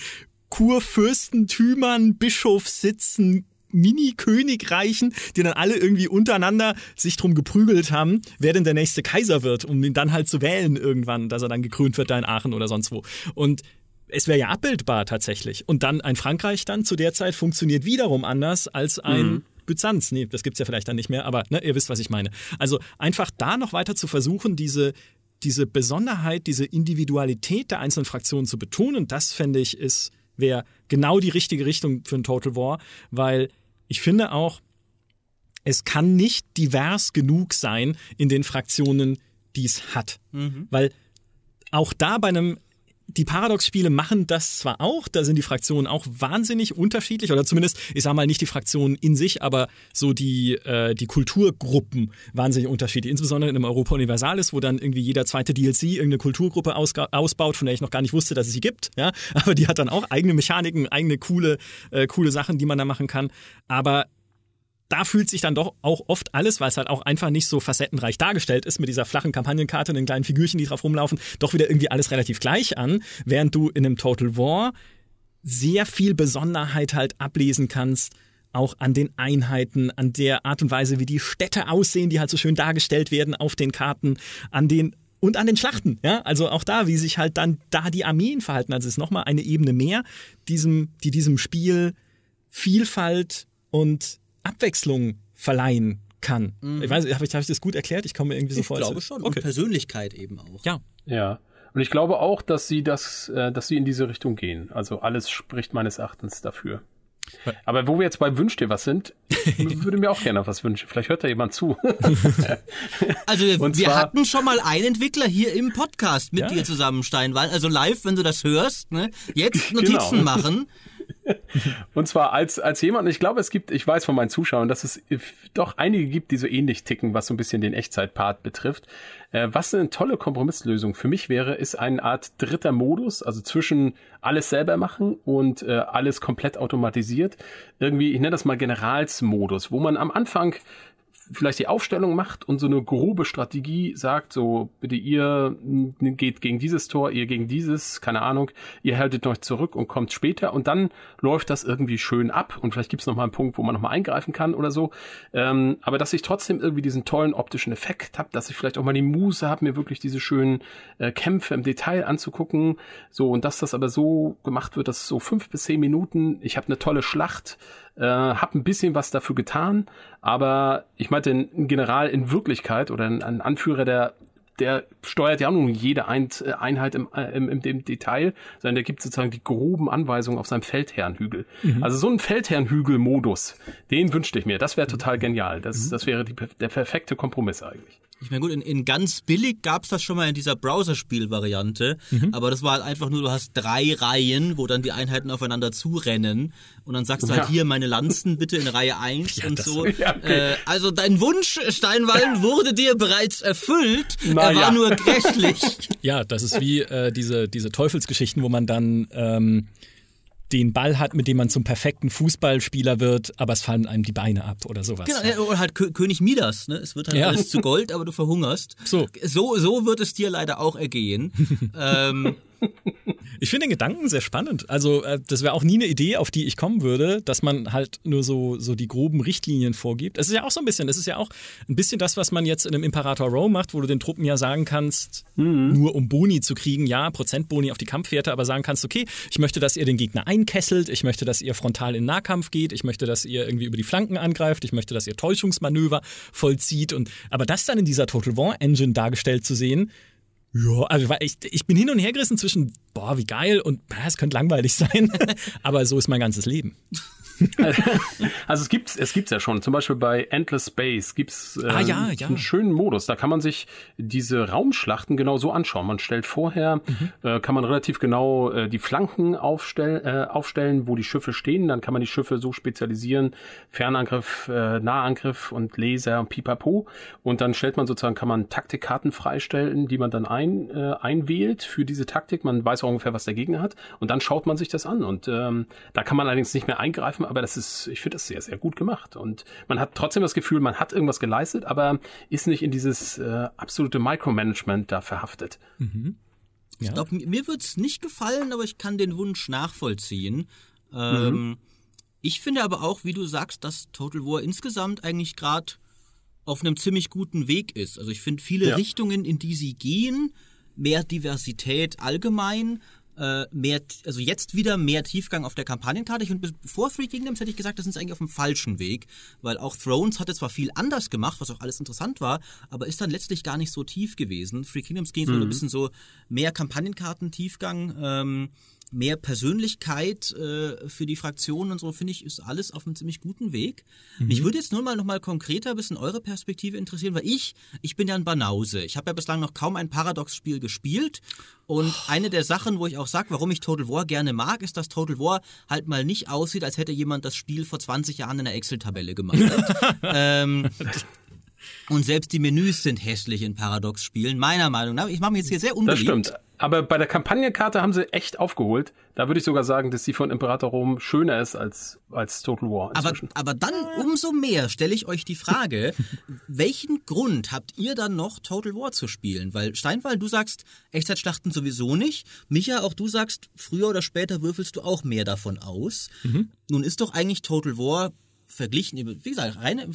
Kurfürstentümern, Bischofssitzen, Mini-Königreichen, die dann alle irgendwie untereinander sich drum geprügelt haben, wer denn der nächste Kaiser wird, um ihn dann halt zu wählen irgendwann, dass er dann gekrönt wird da in Aachen oder sonst wo. Und es wäre ja abbildbar tatsächlich. Und dann ein Frankreich dann zu der Zeit funktioniert wiederum anders als ein mhm. Byzanz. Nee, das gibt's ja vielleicht dann nicht mehr, aber ne, ihr wisst, was ich meine. Also einfach da noch weiter zu versuchen, diese diese Besonderheit, diese Individualität der einzelnen Fraktionen zu betonen, das fände ich ist wäre genau die richtige Richtung für ein Total War, weil ich finde auch, es kann nicht divers genug sein in den Fraktionen, die es hat. Mhm. Weil auch da bei einem die Paradox-Spiele machen das zwar auch, da sind die Fraktionen auch wahnsinnig unterschiedlich, oder zumindest, ich sag mal, nicht die Fraktionen in sich, aber so die, äh, die Kulturgruppen wahnsinnig unterschiedlich. Insbesondere in einem Europa Universalis, wo dann irgendwie jeder zweite DLC irgendeine Kulturgruppe ausbaut, von der ich noch gar nicht wusste, dass es sie gibt. Ja? Aber die hat dann auch eigene Mechaniken, eigene coole, äh, coole Sachen, die man da machen kann. Aber da fühlt sich dann doch auch oft alles, weil es halt auch einfach nicht so facettenreich dargestellt ist, mit dieser flachen Kampagnenkarte und den kleinen Figürchen, die drauf rumlaufen, doch wieder irgendwie alles relativ gleich an, während du in einem Total War sehr viel Besonderheit halt ablesen kannst, auch an den Einheiten, an der Art und Weise, wie die Städte aussehen, die halt so schön dargestellt werden auf den Karten, an den und an den Schlachten, ja, also auch da, wie sich halt dann da die Armeen verhalten. Also es ist nochmal eine Ebene mehr, diesem, die diesem Spiel Vielfalt und Abwechslung verleihen kann. Mhm. Ich weiß, habe ich, hab ich das gut erklärt? Ich komme irgendwie so ich vor. Ich glaube schon. Okay. Und Persönlichkeit eben auch. Ja. Ja. Und ich glaube auch, dass sie das, äh, dass sie in diese Richtung gehen. Also alles spricht meines Erachtens dafür. Aber wo wir jetzt bei Wünsch dir was sind, würde mir auch gerne was wünschen. Vielleicht hört da jemand zu. also wir zwar, hatten schon mal einen Entwickler hier im Podcast mit ja. dir zusammen, Steinwall. Also live, wenn du das hörst, ne? jetzt Notizen genau. machen. Und zwar als, als jemand, ich glaube, es gibt, ich weiß von meinen Zuschauern, dass es doch einige gibt, die so ähnlich ticken, was so ein bisschen den Echtzeitpart betrifft. Äh, was eine tolle Kompromisslösung für mich wäre, ist eine Art dritter Modus, also zwischen alles selber machen und äh, alles komplett automatisiert. Irgendwie, ich nenne das mal Generalsmodus, wo man am Anfang vielleicht die Aufstellung macht und so eine grobe Strategie sagt, so bitte ihr geht gegen dieses Tor, ihr gegen dieses, keine Ahnung, ihr haltet euch zurück und kommt später und dann läuft das irgendwie schön ab und vielleicht gibt's noch mal einen Punkt, wo man noch eingreifen kann oder so. Ähm, aber dass ich trotzdem irgendwie diesen tollen optischen Effekt habe, dass ich vielleicht auch mal die Muße habe, mir wirklich diese schönen äh, Kämpfe im Detail anzugucken, so und dass das aber so gemacht wird, dass so fünf bis zehn Minuten, ich habe eine tolle Schlacht, äh, habe ein bisschen was dafür getan, aber ich meinte, ein General in Wirklichkeit oder ein, ein Anführer, der der steuert ja auch nur jede äh, Einheit im, äh, im, im, im Detail, sondern der gibt sozusagen die groben Anweisungen auf seinem Feldherrnhügel. Mhm. Also so ein Feldherrnhügel-Modus, den wünschte ich mir. Das wäre total genial. Das, mhm. das wäre die, der perfekte Kompromiss eigentlich. Ich meine, gut, in, in ganz billig gab es das schon mal in dieser Browserspiel-Variante, mhm. aber das war halt einfach nur, du hast drei Reihen, wo dann die Einheiten aufeinander zurennen und dann sagst du halt hier meine Lanzen bitte in Reihe 1 ja, und so. Ja, okay. äh, also dein Wunsch, Steinwallen, wurde dir bereits erfüllt, Na, er war ja. nur grässlich. Ja, das ist wie äh, diese, diese Teufelsgeschichten, wo man dann... Ähm, den Ball hat, mit dem man zum perfekten Fußballspieler wird, aber es fallen einem die Beine ab oder sowas. Genau, oder halt K König Midas, ne? Es wird halt ja. alles zu Gold, aber du verhungerst. So. So, so wird es dir leider auch ergehen. ähm, ich finde den Gedanken sehr spannend. Also, äh, das wäre auch nie eine Idee, auf die ich kommen würde, dass man halt nur so, so die groben Richtlinien vorgibt. Es ist ja auch so ein bisschen, das ist ja auch ein bisschen das, was man jetzt in einem Imperator Row macht, wo du den Truppen ja sagen kannst, mhm. nur um Boni zu kriegen, ja, Prozentboni auf die Kampfwerte, aber sagen kannst, okay, ich möchte, dass ihr den Gegner einkesselt, ich möchte, dass ihr frontal in Nahkampf geht, ich möchte, dass ihr irgendwie über die Flanken angreift, ich möchte, dass ihr Täuschungsmanöver vollzieht und aber das dann in dieser Total War Engine dargestellt zu sehen, ja, also ich, ich bin hin und her gerissen zwischen, boah, wie geil und es könnte langweilig sein. Aber so ist mein ganzes Leben. also es gibt es gibt's ja schon. Zum Beispiel bei Endless Space gibt's äh, ah, ja, ja. einen schönen Modus. Da kann man sich diese Raumschlachten genau so anschauen. Man stellt vorher, mhm. äh, kann man relativ genau äh, die Flanken aufstell, äh, aufstellen, wo die Schiffe stehen. Dann kann man die Schiffe so spezialisieren: Fernangriff, äh, Nahangriff und Laser und Pipapo. Und dann stellt man sozusagen, kann man Taktikkarten freistellen, die man dann ein, äh, einwählt für diese Taktik. Man weiß auch ungefähr, was der Gegner hat. Und dann schaut man sich das an. Und ähm, da kann man allerdings nicht mehr eingreifen aber das ist, ich finde das sehr, sehr gut gemacht. Und man hat trotzdem das Gefühl, man hat irgendwas geleistet, aber ist nicht in dieses äh, absolute Micromanagement da verhaftet. Mhm. Ja. Ich glaube, mir wird es nicht gefallen, aber ich kann den Wunsch nachvollziehen. Ähm, mhm. Ich finde aber auch, wie du sagst, dass Total War insgesamt eigentlich gerade auf einem ziemlich guten Weg ist. Also ich finde viele ja. Richtungen, in die sie gehen, mehr Diversität allgemein, äh, mehr, also jetzt wieder mehr Tiefgang auf der Kampagnenkarte. Ich finde, bevor Three Kingdoms hätte ich gesagt, das sind eigentlich auf dem falschen Weg, weil auch Thrones hatte zwar viel anders gemacht, was auch alles interessant war, aber ist dann letztlich gar nicht so tief gewesen. Three Kingdoms ging so mhm. ein bisschen so mehr Kampagnenkarten-Tiefgang. Ähm, mehr Persönlichkeit äh, für die Fraktionen und so, finde ich, ist alles auf einem ziemlich guten Weg. Mhm. Mich würde jetzt nur mal noch mal konkreter ein bisschen eure Perspektive interessieren, weil ich, ich bin ja ein Banause. Ich habe ja bislang noch kaum ein Paradox-Spiel gespielt und oh. eine der Sachen, wo ich auch sage, warum ich Total War gerne mag, ist, dass Total War halt mal nicht aussieht, als hätte jemand das Spiel vor 20 Jahren in einer Excel-Tabelle gemacht. ähm, und selbst die Menüs sind hässlich in Paradox-Spielen, meiner Meinung nach. Ich mache mir jetzt hier sehr unbeliebt. Das stimmt. Aber bei der Kampagnenkarte haben sie echt aufgeholt. Da würde ich sogar sagen, dass sie von Imperator Rom schöner ist als, als Total War. Inzwischen. Aber, aber dann umso mehr stelle ich euch die Frage, welchen Grund habt ihr dann noch Total War zu spielen? Weil Steinwall, du sagst Echtzeitschlachten sowieso nicht. Micha, auch du sagst, früher oder später würfelst du auch mehr davon aus. Mhm. Nun ist doch eigentlich Total War verglichen, wie gesagt, reine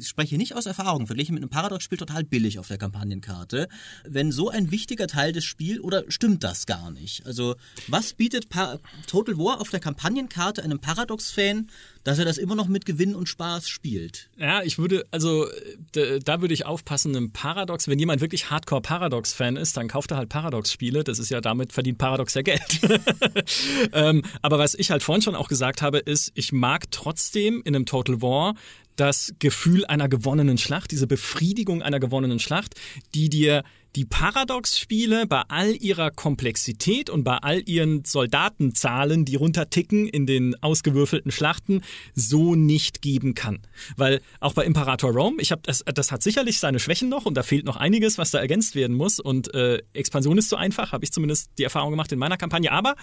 spreche nicht aus Erfahrung, verglichen mit einem Paradox-Spiel total billig auf der Kampagnenkarte. Wenn so ein wichtiger Teil des Spiels, oder stimmt das gar nicht? Also, was bietet pa Total War auf der Kampagnenkarte einem Paradox-Fan, dass er das immer noch mit Gewinn und Spaß spielt? Ja, ich würde, also, da würde ich aufpassen, einem Paradox, wenn jemand wirklich Hardcore-Paradox-Fan ist, dann kauft er halt Paradox-Spiele. Das ist ja damit verdient Paradox ja Geld. ähm, aber was ich halt vorhin schon auch gesagt habe, ist, ich mag trotzdem in einem Total War das Gefühl einer gewonnenen Schlacht, diese Befriedigung einer gewonnenen Schlacht, die dir die Paradox-Spiele bei all ihrer Komplexität und bei all ihren Soldatenzahlen, die runterticken in den ausgewürfelten Schlachten, so nicht geben kann. Weil auch bei Imperator Rome, ich habe das, das hat sicherlich seine Schwächen noch und da fehlt noch einiges, was da ergänzt werden muss. Und äh, Expansion ist so einfach, habe ich zumindest die Erfahrung gemacht in meiner Kampagne. Aber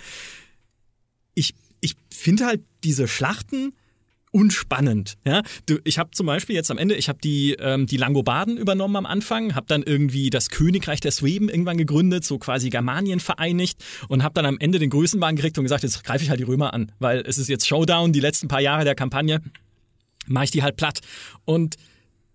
ich, ich finde halt diese Schlachten unspannend. Ja, du, ich habe zum Beispiel jetzt am Ende, ich habe die ähm, die Langobarden übernommen am Anfang, habe dann irgendwie das Königreich der Sweben irgendwann gegründet, so quasi Germanien vereinigt und habe dann am Ende den Größenwagen gekriegt und gesagt, jetzt greife ich halt die Römer an, weil es ist jetzt Showdown, die letzten paar Jahre der Kampagne, mache ich die halt platt und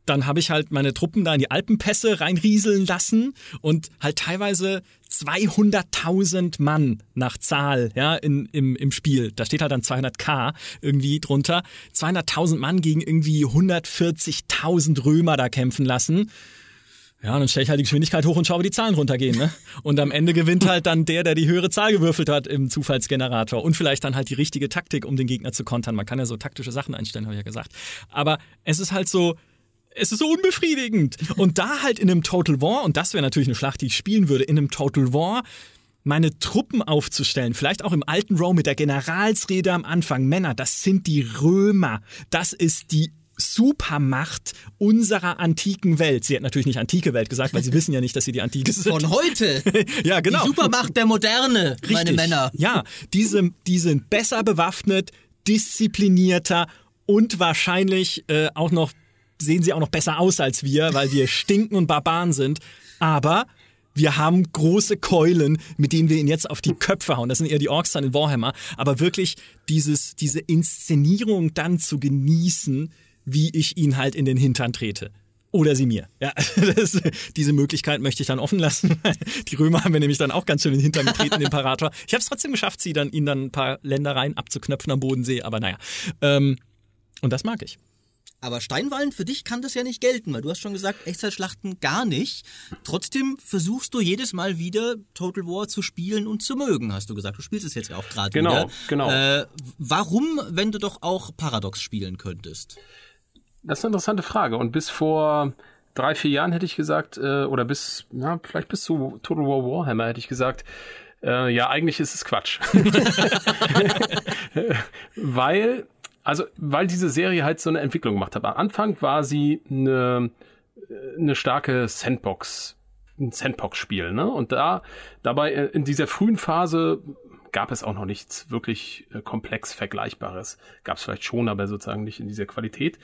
dann habe ich halt meine Truppen da in die Alpenpässe reinrieseln lassen und halt teilweise 200.000 Mann nach Zahl ja, in, im, im Spiel. Da steht halt dann 200k irgendwie drunter. 200.000 Mann gegen irgendwie 140.000 Römer da kämpfen lassen. Ja, dann stelle ich halt die Geschwindigkeit hoch und schaue, wie die Zahlen runtergehen. Ne? Und am Ende gewinnt halt dann der, der die höhere Zahl gewürfelt hat im Zufallsgenerator. Und vielleicht dann halt die richtige Taktik, um den Gegner zu kontern. Man kann ja so taktische Sachen einstellen, habe ich ja gesagt. Aber es ist halt so, es ist so unbefriedigend. Und da halt in einem Total War, und das wäre natürlich eine Schlacht, die ich spielen würde, in einem Total War meine Truppen aufzustellen, vielleicht auch im alten Rom mit der Generalsrede am Anfang. Männer, das sind die Römer. Das ist die Supermacht unserer antiken Welt. Sie hat natürlich nicht antike Welt gesagt, weil sie wissen ja nicht, dass sie die antike sind. Von heute. ja, genau. Die Supermacht der Moderne, Richtig. meine Männer. Ja, diese, die sind besser bewaffnet, disziplinierter und wahrscheinlich äh, auch noch sehen sie auch noch besser aus als wir, weil wir stinken und Barbaren sind. Aber wir haben große Keulen, mit denen wir ihn jetzt auf die Köpfe hauen. Das sind eher die Orks dann in Warhammer. Aber wirklich dieses, diese Inszenierung dann zu genießen, wie ich ihn halt in den Hintern trete. Oder sie mir. Ja, das, diese Möglichkeit möchte ich dann offen lassen. Die Römer haben wir nämlich dann auch ganz schön in den Hintern getreten, Imperator. Ich habe es trotzdem geschafft, sie dann, ihnen dann ein paar Ländereien abzuknöpfen am Bodensee, aber naja. Ähm, und das mag ich. Aber Steinwallen, für dich kann das ja nicht gelten, weil du hast schon gesagt, Echtzeitschlachten gar nicht. Trotzdem versuchst du jedes Mal wieder Total War zu spielen und zu mögen, hast du gesagt. Du spielst es jetzt ja auch gerade Genau, wieder. genau. Äh, warum, wenn du doch auch Paradox spielen könntest? Das ist eine interessante Frage. Und bis vor drei, vier Jahren hätte ich gesagt, äh, oder bis, ja, vielleicht bis zu Total War Warhammer hätte ich gesagt, äh, ja, eigentlich ist es Quatsch. Weil, also, weil diese Serie halt so eine Entwicklung gemacht hat. Am Anfang war sie eine, eine starke Sandbox, ein Sandbox-Spiel, ne? Und da, dabei äh, in dieser frühen Phase gab es auch noch nichts wirklich äh, komplex Vergleichbares. Gab es vielleicht schon, aber sozusagen nicht in dieser Qualität.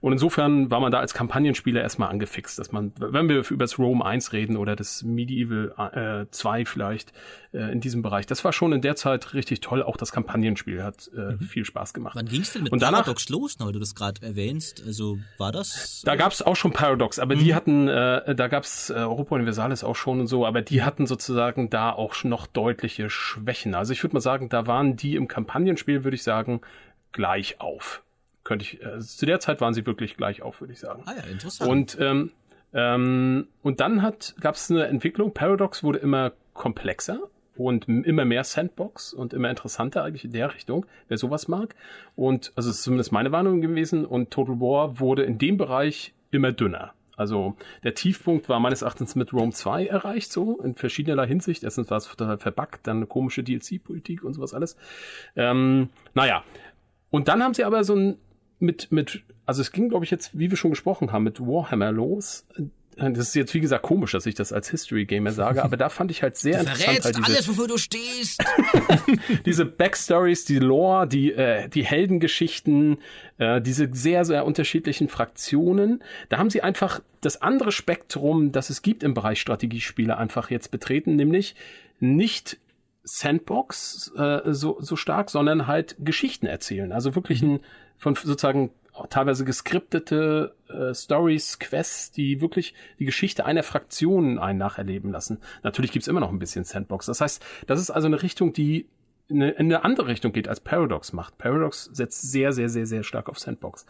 Und insofern war man da als Kampagnenspieler erstmal angefixt, dass man, wenn wir über das Rome 1 reden oder das Medieval äh, 2 vielleicht äh, in diesem Bereich, das war schon in der Zeit richtig toll. Auch das Kampagnenspiel hat äh, mhm. viel Spaß gemacht. Wann ging es denn mit Und danach- Paradox los, weil du das gerade erwähnst? Also war das? Da gab es auch schon Paradox, aber die hatten, äh, da gab es äh, Europa Universalis auch schon und so, aber die hatten sozusagen da auch noch deutliche Schwächen. Also ich würde mal sagen, da waren die im Kampagnenspiel, würde ich sagen, gleich auf. Könnte ich, äh, zu der Zeit waren sie wirklich gleich auf, würde ich sagen. Ah ja, interessant. Und ähm, ähm, und dann hat gab es eine Entwicklung. Paradox wurde immer komplexer und immer mehr Sandbox und immer interessanter eigentlich in der Richtung, wer sowas mag. Und also es ist zumindest meine Warnung gewesen. Und Total War wurde in dem Bereich immer dünner. Also der Tiefpunkt war meines Erachtens mit Rome 2 erreicht, so in verschiedener Hinsicht. Erstens war es total verbuggt, dann eine komische DLC-Politik und sowas alles. Ähm, naja, und dann haben sie aber so ein mit, mit, also es ging, glaube ich, jetzt, wie wir schon gesprochen haben, mit Warhammer los. Das ist jetzt, wie gesagt, komisch, dass ich das als History-Gamer sage, aber da fand ich halt sehr du interessant. verrätst Halt diese, alles, wofür du stehst. diese Backstories, die Lore, die, äh, die Heldengeschichten, äh, diese sehr, sehr unterschiedlichen Fraktionen. Da haben sie einfach das andere Spektrum, das es gibt im Bereich Strategiespiele, einfach jetzt betreten, nämlich nicht Sandbox äh, so, so stark, sondern halt Geschichten erzählen. Also wirklich ein, von sozusagen teilweise geskriptete äh, Stories, Quests, die wirklich die Geschichte einer Fraktion einen nacherleben lassen. Natürlich gibt's immer noch ein bisschen Sandbox. Das heißt, das ist also eine Richtung, die in eine, in eine andere Richtung geht, als Paradox macht. Paradox setzt sehr, sehr, sehr, sehr stark auf Sandbox.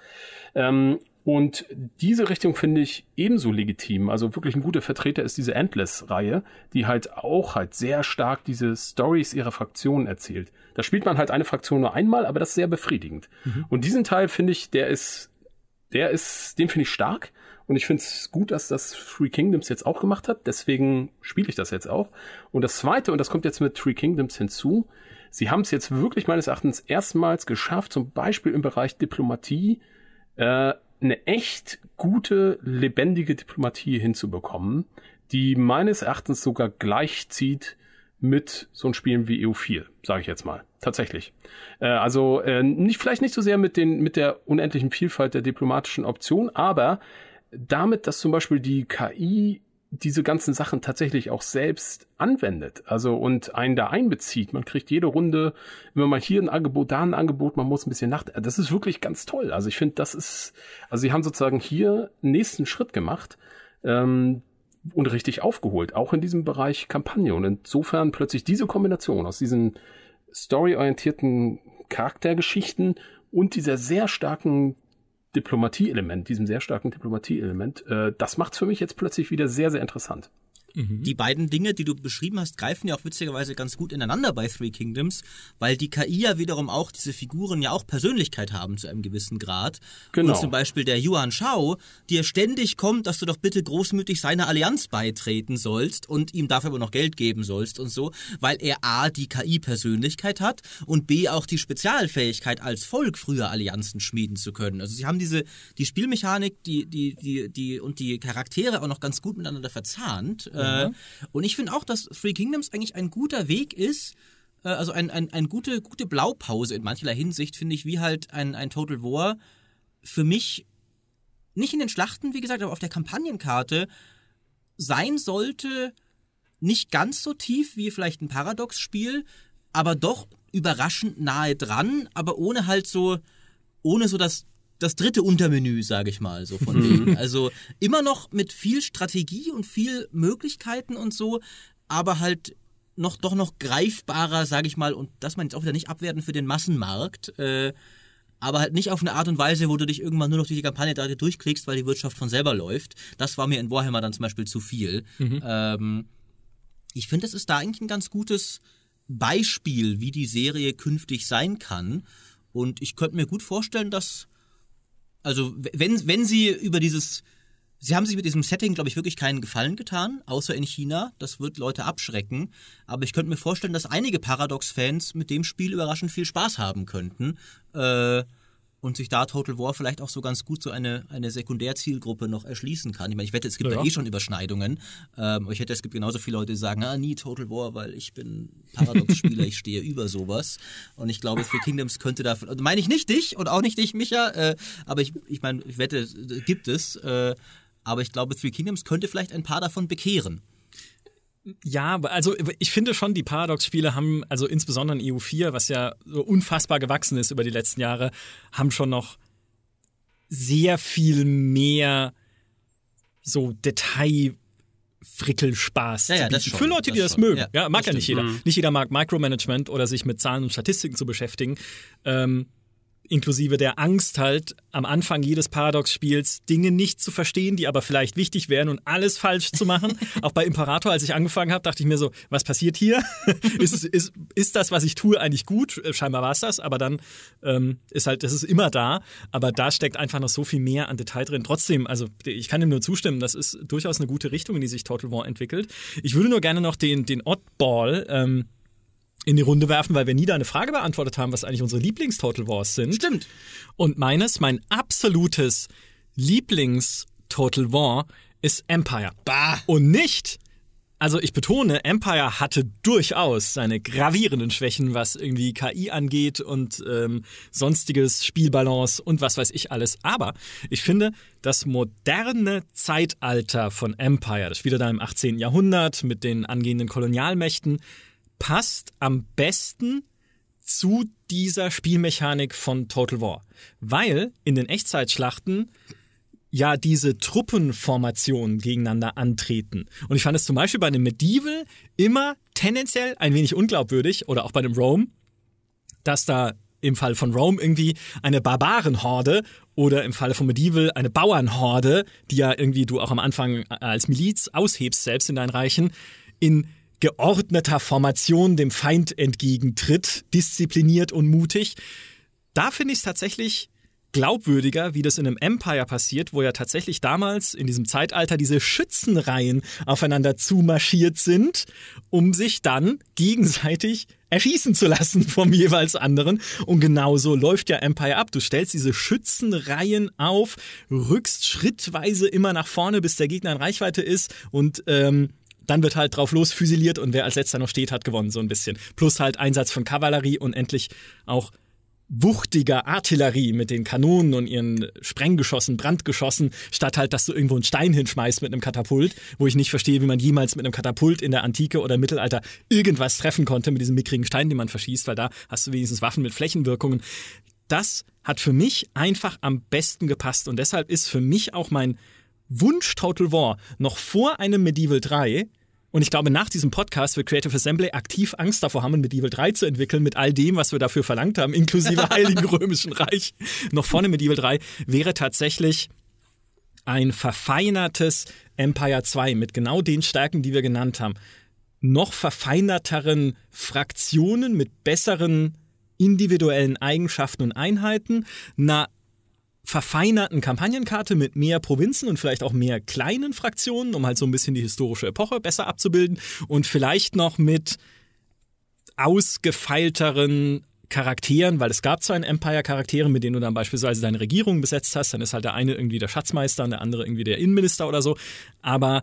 Ähm, und diese Richtung finde ich ebenso legitim. Also wirklich ein guter Vertreter ist diese Endless-Reihe, die halt auch halt sehr stark diese Stories ihrer Fraktionen erzählt. Da spielt man halt eine Fraktion nur einmal, aber das ist sehr befriedigend. Und diesen Teil finde ich, der ist, der ist, den finde ich stark. Und ich finde es gut, dass das Three Kingdoms jetzt auch gemacht hat. Deswegen spiele ich das jetzt auch. Und das zweite, und das kommt jetzt mit Three Kingdoms hinzu, sie haben es jetzt wirklich meines Erachtens erstmals geschafft, zum Beispiel im Bereich Diplomatie, äh, eine echt gute, lebendige Diplomatie hinzubekommen, die meines Erachtens sogar gleichzieht mit so ein Spielen wie EU4, sage ich jetzt mal. Tatsächlich. Äh, also äh, nicht, vielleicht nicht so sehr mit, den, mit der unendlichen Vielfalt der diplomatischen Optionen, aber damit, dass zum Beispiel die KI diese ganzen Sachen tatsächlich auch selbst anwendet, also und einen da einbezieht. Man kriegt jede Runde immer mal hier ein Angebot, da ein Angebot, man muss ein bisschen nach. Das ist wirklich ganz toll. Also ich finde, das ist, also sie haben sozusagen hier nächsten Schritt gemacht ähm, und richtig aufgeholt, auch in diesem Bereich Kampagne. Und insofern plötzlich diese Kombination aus diesen storyorientierten Charaktergeschichten und dieser sehr starken Diplomatie-Element, diesem sehr starken Diplomatie-Element, äh, das macht's für mich jetzt plötzlich wieder sehr, sehr interessant. Mhm. Die beiden Dinge, die du beschrieben hast, greifen ja auch witzigerweise ganz gut ineinander bei Three Kingdoms, weil die KI ja wiederum auch diese Figuren ja auch Persönlichkeit haben zu einem gewissen Grad. Genau. Und zum Beispiel der Yuan Shao, dir ständig kommt, dass du doch bitte großmütig seiner Allianz beitreten sollst und ihm dafür aber noch Geld geben sollst und so, weil er A, die KI-Persönlichkeit hat und B, auch die Spezialfähigkeit als Volk früher Allianzen schmieden zu können. Also sie haben diese, die Spielmechanik, die, die, die, die und die Charaktere auch noch ganz gut miteinander verzahnt äh, und ich finde auch, dass Three Kingdoms eigentlich ein guter Weg ist, äh, also eine ein, ein gute, gute Blaupause in mancherlei Hinsicht, finde ich, wie halt ein, ein Total War für mich nicht in den Schlachten, wie gesagt, aber auf der Kampagnenkarte sein sollte, nicht ganz so tief wie vielleicht ein Paradox-Spiel, aber doch überraschend nahe dran, aber ohne halt so, ohne so das das dritte Untermenü, sage ich mal, so von mhm. denen. Also immer noch mit viel Strategie und viel Möglichkeiten und so, aber halt noch doch noch greifbarer, sage ich mal, und das man jetzt auch wieder nicht abwerten für den Massenmarkt. Äh, aber halt nicht auf eine Art und Weise, wo du dich irgendwann nur noch durch die Kampagne da durchklickst, weil die Wirtschaft von selber läuft. Das war mir in Warhammer dann zum Beispiel zu viel. Mhm. Ähm, ich finde, es ist da eigentlich ein ganz gutes Beispiel, wie die Serie künftig sein kann. Und ich könnte mir gut vorstellen, dass also wenn, wenn sie über dieses, sie haben sich mit diesem Setting, glaube ich, wirklich keinen Gefallen getan, außer in China. Das wird Leute abschrecken. Aber ich könnte mir vorstellen, dass einige Paradox-Fans mit dem Spiel überraschend viel Spaß haben könnten. Äh, und sich da Total War vielleicht auch so ganz gut so eine, eine Sekundärzielgruppe noch erschließen kann. Ich meine, ich wette, es gibt ja, da eh schon Überschneidungen. Ähm, aber ich wette, es gibt genauso viele Leute, die sagen, ah, nie Total War, weil ich bin Paradox-Spieler, ich stehe über sowas. Und ich glaube, für Kingdoms könnte da, also meine ich nicht dich und auch nicht dich, Micha, äh, aber ich, ich meine, ich wette, gibt es. Äh, aber ich glaube, Three Kingdoms könnte vielleicht ein paar davon bekehren. Ja, also ich finde schon, die Paradox-Spiele haben, also insbesondere in EU4, was ja so unfassbar gewachsen ist über die letzten Jahre, haben schon noch sehr viel mehr so Detail Frickelspaß ja, ja, Für Leute, die das, das mögen. Ja, ja mag ja nicht jeder. Mhm. Nicht jeder mag Micromanagement oder sich mit Zahlen und Statistiken zu beschäftigen. Ähm, inklusive der Angst halt am Anfang jedes Paradox-Spiels Dinge nicht zu verstehen, die aber vielleicht wichtig wären und alles falsch zu machen. Auch bei Imperator, als ich angefangen habe, dachte ich mir so, was passiert hier? ist, ist, ist das, was ich tue, eigentlich gut? Äh, scheinbar war es das, aber dann ähm, ist halt, das ist immer da, aber da steckt einfach noch so viel mehr an Detail drin. Trotzdem, also ich kann ihm nur zustimmen, das ist durchaus eine gute Richtung, in die sich Total War entwickelt. Ich würde nur gerne noch den, den Oddball ähm, in die Runde werfen, weil wir nie da eine Frage beantwortet haben, was eigentlich unsere Lieblings-Total Wars sind. Stimmt. Und meines, mein absolutes Lieblings-Total War ist Empire. Bah. Und nicht, also ich betone, Empire hatte durchaus seine gravierenden Schwächen, was irgendwie KI angeht und ähm, sonstiges Spielbalance und was weiß ich alles. Aber ich finde, das moderne Zeitalter von Empire, das spielt da im 18. Jahrhundert mit den angehenden Kolonialmächten, passt am besten zu dieser Spielmechanik von Total War. Weil in den Echtzeitschlachten ja diese Truppenformationen gegeneinander antreten. Und ich fand es zum Beispiel bei einem Medieval immer tendenziell ein wenig unglaubwürdig oder auch bei einem Rome, dass da im Fall von Rome irgendwie eine Barbarenhorde oder im Falle von Medieval eine Bauernhorde, die ja irgendwie du auch am Anfang als Miliz aushebst, selbst in deinen Reichen, in geordneter Formation dem Feind entgegentritt, diszipliniert und mutig. Da finde ich es tatsächlich glaubwürdiger, wie das in einem Empire passiert, wo ja tatsächlich damals in diesem Zeitalter diese Schützenreihen aufeinander zumarschiert sind, um sich dann gegenseitig erschießen zu lassen vom jeweils anderen. Und genauso läuft ja Empire ab. Du stellst diese Schützenreihen auf, rückst schrittweise immer nach vorne, bis der Gegner in Reichweite ist und ähm, dann wird halt drauf losfüsiliert und wer als letzter noch steht, hat gewonnen, so ein bisschen. Plus halt Einsatz von Kavallerie und endlich auch wuchtiger Artillerie mit den Kanonen und ihren Sprenggeschossen, Brandgeschossen, statt halt, dass du irgendwo einen Stein hinschmeißt mit einem Katapult, wo ich nicht verstehe, wie man jemals mit einem Katapult in der Antike oder Mittelalter irgendwas treffen konnte mit diesem mickrigen Stein, den man verschießt, weil da hast du wenigstens Waffen mit Flächenwirkungen. Das hat für mich einfach am besten gepasst und deshalb ist für mich auch mein Wunsch Total War noch vor einem Medieval 3 und ich glaube, nach diesem Podcast wird Creative Assembly aktiv Angst davor haben, Medieval 3 zu entwickeln mit all dem, was wir dafür verlangt haben, inklusive Heiligen Römischen Reich. Noch vorne Medieval 3 wäre tatsächlich ein verfeinertes Empire 2 mit genau den Stärken, die wir genannt haben. Noch verfeinerteren Fraktionen mit besseren individuellen Eigenschaften und Einheiten, einer verfeinerten Kampagnenkarte mit mehr Provinzen und vielleicht auch mehr kleinen Fraktionen, um halt so ein bisschen die historische Epoche besser abzubilden. Und vielleicht noch mit ausgefeilteren Charakteren, weil es gab zwar in Empire Charaktere, mit denen du dann beispielsweise deine Regierung besetzt hast, dann ist halt der eine irgendwie der Schatzmeister und der andere irgendwie der Innenminister oder so, aber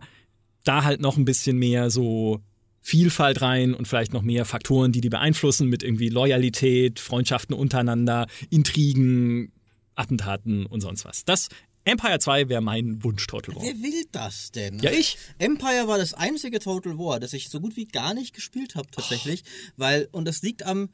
da halt noch ein bisschen mehr so Vielfalt rein und vielleicht noch mehr Faktoren, die die beeinflussen mit irgendwie Loyalität, Freundschaften untereinander, Intrigen, Attentaten und sonst was. Das Empire 2 wäre mein Wunsch Total War. Wer will das denn? Ja, ich. Empire war das einzige Total War, das ich so gut wie gar nicht gespielt habe tatsächlich, oh. weil und das liegt am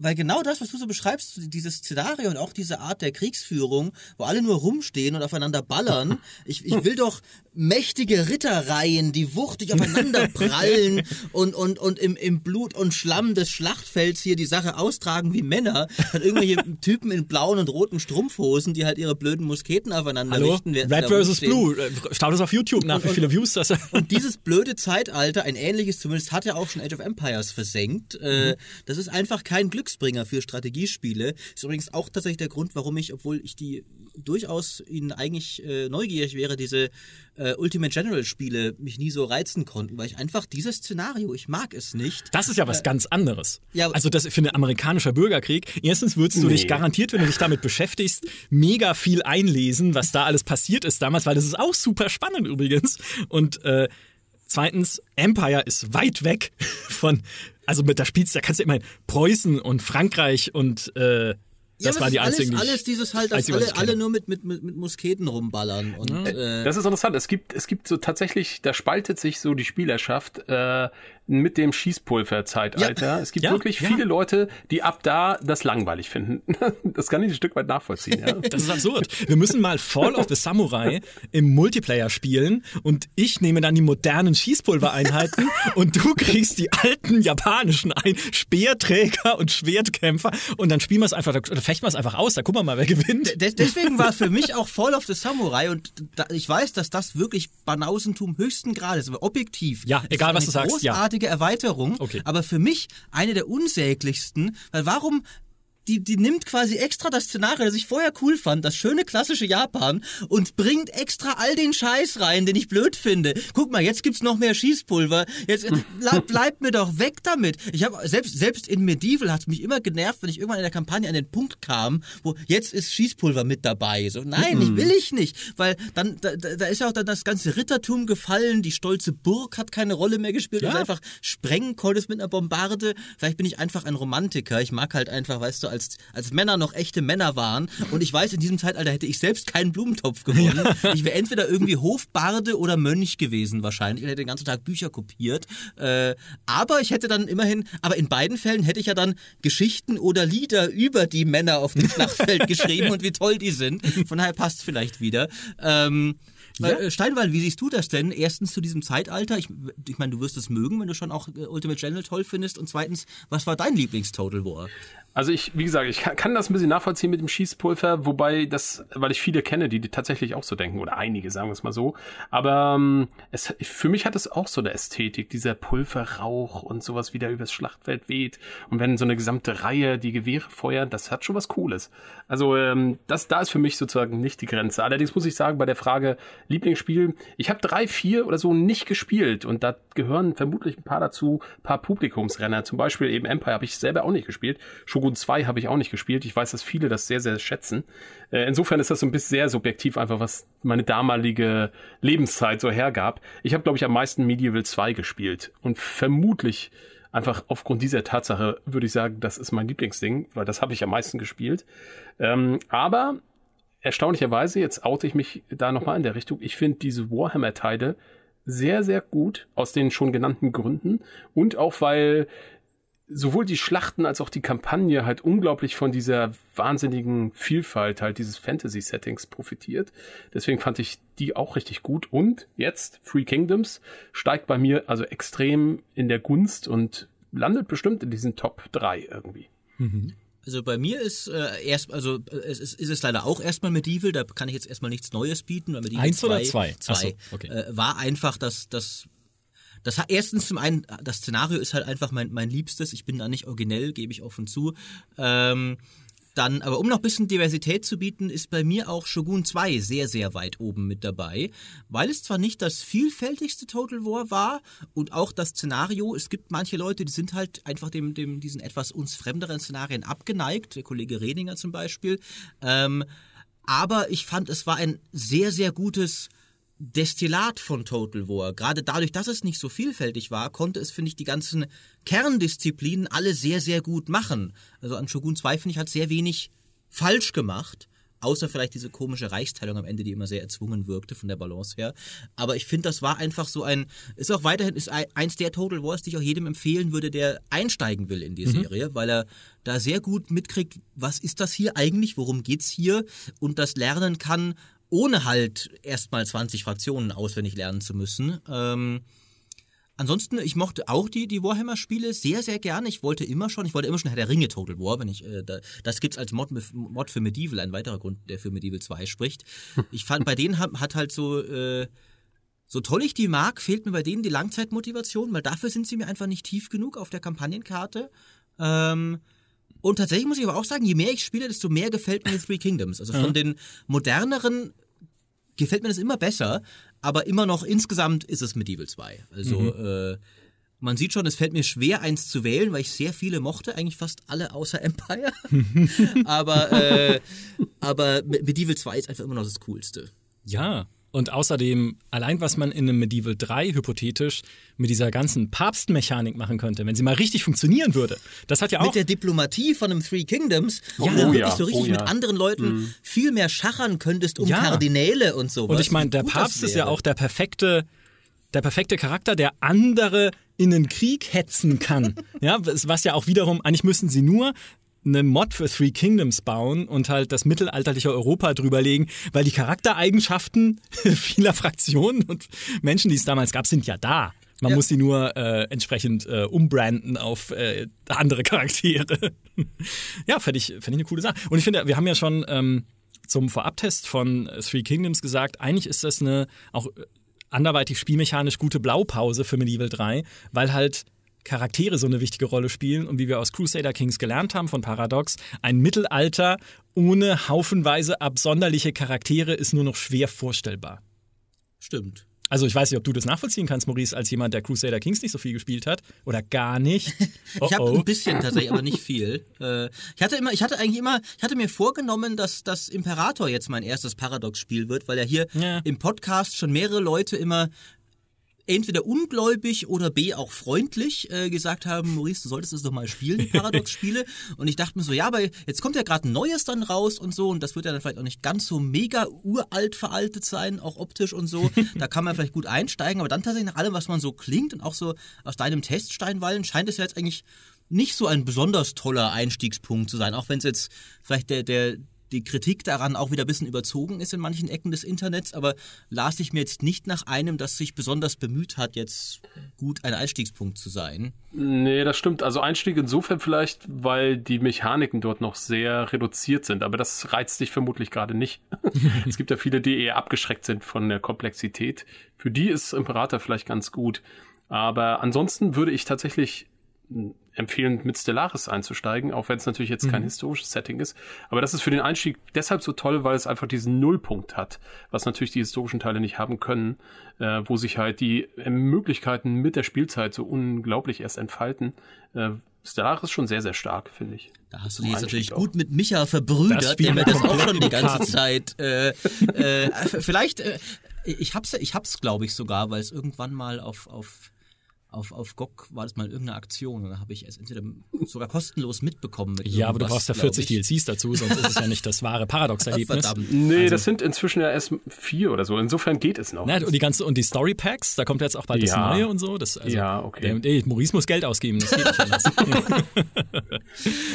weil genau das, was du so beschreibst, dieses Szenario und auch diese Art der Kriegsführung, wo alle nur rumstehen und aufeinander ballern, ich, ich will doch mächtige Ritterreihen, die wuchtig aufeinander prallen und, und, und im, im Blut und Schlamm des Schlachtfelds hier die Sache austragen wie Männer. Hat irgendwelche Typen in blauen und roten Strumpfhosen, die halt ihre blöden Musketen aufeinander Hallo? richten. Red vs. Blue. Schaut es auf YouTube nach, wie viele Views das Und dieses blöde Zeitalter, ein ähnliches zumindest, hat ja auch schon Age of Empires versenkt. Äh, mhm. Das ist einfach kein Glücksbringer für Strategiespiele. Ist übrigens auch tatsächlich der Grund, warum ich, obwohl ich die durchaus ihnen eigentlich äh, neugierig wäre, diese äh, Ultimate General Spiele mich nie so reizen konnten, weil ich einfach dieses Szenario, ich mag es nicht. Das ist ja was äh, ganz anderes. Ja, also das für einen amerikanischer Bürgerkrieg. Erstens würdest du nee. dich garantiert, wenn du dich damit beschäftigst, mega viel einlesen, was da alles passiert ist damals, weil das ist auch super spannend übrigens. Und äh, zweitens, Empire ist weit weg von, also mit der spielst, da kannst du immerhin Preußen und Frankreich und äh, das ja, war die einzige. Alles, alles dieses halt, dass alle, alle nur mit, mit, mit, mit Musketen rumballern. Und, ja. äh, das ist interessant. Es gibt, es gibt so tatsächlich, da spaltet sich so die Spielerschaft. Äh, mit dem Schießpulver-Zeitalter. Ja. Es gibt ja, wirklich ja. viele Leute, die ab da das langweilig finden. Das kann ich ein Stück weit nachvollziehen. Ja. Das ist absurd. Wir müssen mal Fall of the Samurai im Multiplayer spielen und ich nehme dann die modernen Schießpulvereinheiten und du kriegst die alten japanischen ein, Speerträger und Schwertkämpfer und dann spielen wir es einfach, oder fechten wir es einfach aus, da gucken wir mal, wer gewinnt. De deswegen war für mich auch Fall of the Samurai und da, ich weiß, dass das wirklich Banausentum höchsten Grades, aber objektiv. Ja, egal was du sagst, ja großartige Erweiterung, okay. aber für mich eine der unsäglichsten, weil warum die, die nimmt quasi extra das Szenario, das ich vorher cool fand, das schöne klassische Japan und bringt extra all den Scheiß rein, den ich blöd finde. Guck mal, jetzt gibt's noch mehr Schießpulver. Jetzt bleib, bleib mir doch weg damit. Ich habe selbst selbst in Medieval hat's mich immer genervt, wenn ich irgendwann in der Kampagne an den Punkt kam, wo jetzt ist Schießpulver mit dabei. So nein, mhm. ich will ich nicht, weil dann da, da ist ja auch dann das ganze Rittertum gefallen, die stolze Burg hat keine Rolle mehr gespielt, ja. du einfach sprengen konntest mit einer Bombarde. Vielleicht bin ich einfach ein Romantiker. Ich mag halt einfach, weißt du, als als, Männer noch echte Männer waren. Und ich weiß, in diesem Zeitalter hätte ich selbst keinen Blumentopf gewonnen. Ich wäre entweder irgendwie Hofbarde oder Mönch gewesen wahrscheinlich. Ich hätte den ganzen Tag Bücher kopiert. Äh, aber ich hätte dann immerhin, aber in beiden Fällen hätte ich ja dann Geschichten oder Lieder über die Männer auf dem Schlachtfeld geschrieben und wie toll die sind. Von daher passt vielleicht wieder. Ähm, ja? Äh, Steinwald, wie siehst du das denn? Erstens zu diesem Zeitalter. Ich, ich meine, du wirst es mögen, wenn du schon auch äh, Ultimate General toll findest. Und zweitens, was war dein Lieblings-Total War? Also ich, wie gesagt, ich kann, das ein bisschen nachvollziehen mit dem Schießpulver, wobei das, weil ich viele kenne, die, die tatsächlich auch so denken, oder einige, sagen wir es mal so. Aber ähm, es, für mich hat es auch so eine Ästhetik, dieser Pulverrauch und sowas, wie der übers Schlachtfeld weht. Und wenn so eine gesamte Reihe die Gewehre feuert, das hat schon was Cooles. Also ähm, das, da ist für mich sozusagen nicht die Grenze. Allerdings muss ich sagen, bei der Frage, Lieblingsspiel. Ich habe drei, vier oder so nicht gespielt und da gehören vermutlich ein paar dazu, ein paar Publikumsrenner. Zum Beispiel eben Empire habe ich selber auch nicht gespielt. Shogun 2 habe ich auch nicht gespielt. Ich weiß, dass viele das sehr, sehr schätzen. Äh, insofern ist das so ein bisschen sehr subjektiv, einfach was meine damalige Lebenszeit so hergab. Ich habe, glaube ich, am meisten Medieval 2 gespielt und vermutlich einfach aufgrund dieser Tatsache würde ich sagen, das ist mein Lieblingsding, weil das habe ich am meisten gespielt. Ähm, aber erstaunlicherweise, jetzt oute ich mich da nochmal in der Richtung, ich finde diese Warhammer-Teile sehr, sehr gut aus den schon genannten Gründen und auch weil sowohl die Schlachten als auch die Kampagne halt unglaublich von dieser wahnsinnigen Vielfalt halt dieses Fantasy-Settings profitiert. Deswegen fand ich die auch richtig gut. Und jetzt, Free Kingdoms steigt bei mir also extrem in der Gunst und landet bestimmt in diesen Top 3 irgendwie. Mhm. Also bei mir ist äh, erst, also äh, es ist, ist es leider auch erstmal Medieval, da kann ich jetzt erstmal nichts Neues bieten. Weil Medieval Eins zwei, oder zwei? Zwei. So, okay. äh, war einfach das, das das hat erstens zum einen, das Szenario ist halt einfach mein, mein Liebstes. Ich bin da nicht originell, gebe ich offen zu. Ähm, dann, aber um noch ein bisschen Diversität zu bieten, ist bei mir auch Shogun 2 sehr, sehr weit oben mit dabei, weil es zwar nicht das vielfältigste Total War war und auch das Szenario, es gibt manche Leute, die sind halt einfach dem, dem diesen etwas uns fremderen Szenarien abgeneigt, der Kollege Redinger zum Beispiel, ähm, aber ich fand, es war ein sehr, sehr gutes Destillat von Total War. Gerade dadurch, dass es nicht so vielfältig war, konnte es, finde ich, die ganzen Kerndisziplinen alle sehr, sehr gut machen. Also an Shogun 2, finde ich, hat sehr wenig falsch gemacht. Außer vielleicht diese komische Reichsteilung am Ende, die immer sehr erzwungen wirkte von der Balance her. Aber ich finde, das war einfach so ein, ist auch weiterhin, ist eins der Total Wars, die ich auch jedem empfehlen würde, der einsteigen will in die mhm. Serie, weil er da sehr gut mitkriegt, was ist das hier eigentlich, worum geht's hier und das lernen kann, ohne halt erstmal 20 Fraktionen auswendig lernen zu müssen. Ähm, ansonsten, ich mochte auch die, die Warhammer-Spiele sehr, sehr gerne. Ich wollte immer schon, ich wollte immer schon Herr der Ringe Total War, wenn ich, äh, da, das gibt's als Mod, Mod für Medieval, ein weiterer Grund, der für Medieval 2 spricht. Ich fand, bei denen hat, hat halt so, äh, so toll ich die mag, fehlt mir bei denen die Langzeitmotivation, weil dafür sind sie mir einfach nicht tief genug auf der Kampagnenkarte. Ähm, und tatsächlich muss ich aber auch sagen, je mehr ich spiele, desto mehr gefällt mir Three Kingdoms. Also von mhm. den moderneren gefällt mir das immer besser, aber immer noch insgesamt ist es Medieval 2. Also mhm. äh, man sieht schon, es fällt mir schwer, eins zu wählen, weil ich sehr viele mochte, eigentlich fast alle außer Empire. aber, äh, aber Medieval 2 ist einfach immer noch das Coolste. Ja, und außerdem, allein was man in einem Medieval 3 hypothetisch mit dieser ganzen Papstmechanik machen könnte, wenn sie mal richtig funktionieren würde. Das hat ja auch. Mit der Diplomatie von einem Three Kingdoms, wo ja, du wirklich ja, so richtig oh ja. mit anderen Leuten mhm. viel mehr schachern könntest um ja. Kardinäle und so. Und ich meine, der Papst ist ja auch der perfekte, der perfekte Charakter, der andere in den Krieg hetzen kann. ja, was ja auch wiederum, eigentlich müssen sie nur eine Mod für Three Kingdoms bauen und halt das mittelalterliche Europa drüberlegen, weil die Charaktereigenschaften vieler Fraktionen und Menschen, die es damals gab, sind ja da. Man ja. muss sie nur äh, entsprechend äh, umbranden auf äh, andere Charaktere. ja, fände ich, fänd ich eine coole Sache. Und ich finde, wir haben ja schon ähm, zum Vorabtest von Three Kingdoms gesagt, eigentlich ist das eine auch anderweitig spielmechanisch gute Blaupause für Medieval 3, weil halt Charaktere so eine wichtige Rolle spielen und wie wir aus Crusader Kings gelernt haben von Paradox, ein Mittelalter ohne haufenweise absonderliche Charaktere ist nur noch schwer vorstellbar. Stimmt. Also ich weiß nicht, ob du das nachvollziehen kannst, Maurice, als jemand, der Crusader Kings nicht so viel gespielt hat oder gar nicht. Oh ich habe ein bisschen tatsächlich, aber nicht viel. Äh, ich hatte immer, ich hatte eigentlich immer, ich hatte mir vorgenommen, dass das Imperator jetzt mein erstes Paradox-Spiel wird, weil ja hier ja. im Podcast schon mehrere Leute immer entweder ungläubig oder B auch freundlich äh, gesagt haben, Maurice, du solltest es doch mal spielen, die Paradox-Spiele. und ich dachte mir so, ja, aber jetzt kommt ja gerade ein neues dann raus und so und das wird ja dann vielleicht auch nicht ganz so mega uralt veraltet sein, auch optisch und so. da kann man vielleicht gut einsteigen, aber dann tatsächlich nach allem, was man so klingt und auch so aus deinem Test, Steinwallen, scheint es ja jetzt eigentlich nicht so ein besonders toller Einstiegspunkt zu sein, auch wenn es jetzt vielleicht der, der, die Kritik daran auch wieder ein bisschen überzogen ist in manchen Ecken des Internets, aber las ich mir jetzt nicht nach einem, das sich besonders bemüht hat, jetzt gut ein Einstiegspunkt zu sein. Nee, das stimmt. Also Einstieg insofern vielleicht, weil die Mechaniken dort noch sehr reduziert sind, aber das reizt dich vermutlich gerade nicht. es gibt ja viele, die eher abgeschreckt sind von der Komplexität. Für die ist Imperator vielleicht ganz gut. Aber ansonsten würde ich tatsächlich empfehlen, mit Stellaris einzusteigen, auch wenn es natürlich jetzt kein historisches Setting ist. Aber das ist für den Einstieg deshalb so toll, weil es einfach diesen Nullpunkt hat, was natürlich die historischen Teile nicht haben können, äh, wo sich halt die äh, Möglichkeiten mit der Spielzeit so unglaublich erst entfalten. Äh, Stellaris ist schon sehr, sehr stark, finde ich. Da hast du dich jetzt natürlich auch. gut mit Micha verbrüdert, der mir das auch schon die die ganze Karten. Zeit. Äh, äh, vielleicht, äh, ich hab's, ich hab's, glaube ich sogar, weil es irgendwann mal auf auf auf, auf GOG war das mal irgendeine Aktion und da habe ich es entweder sogar kostenlos mitbekommen. Mit Ja, aber du brauchst ja glaub 40 ich. DLCs dazu, sonst ist es ja nicht das wahre Paradox-Erlebnis. Verdammt. Nee, Also- das sind inzwischen ja erst vier oder so. Insofern geht es noch. Na, und die ganze und die Story Packs, da kommt jetzt auch bald das Ja. Neue und so. Das, also, Ja, okay. Der, ey, Maurice muss Geld ausgeben, das geht nicht anders.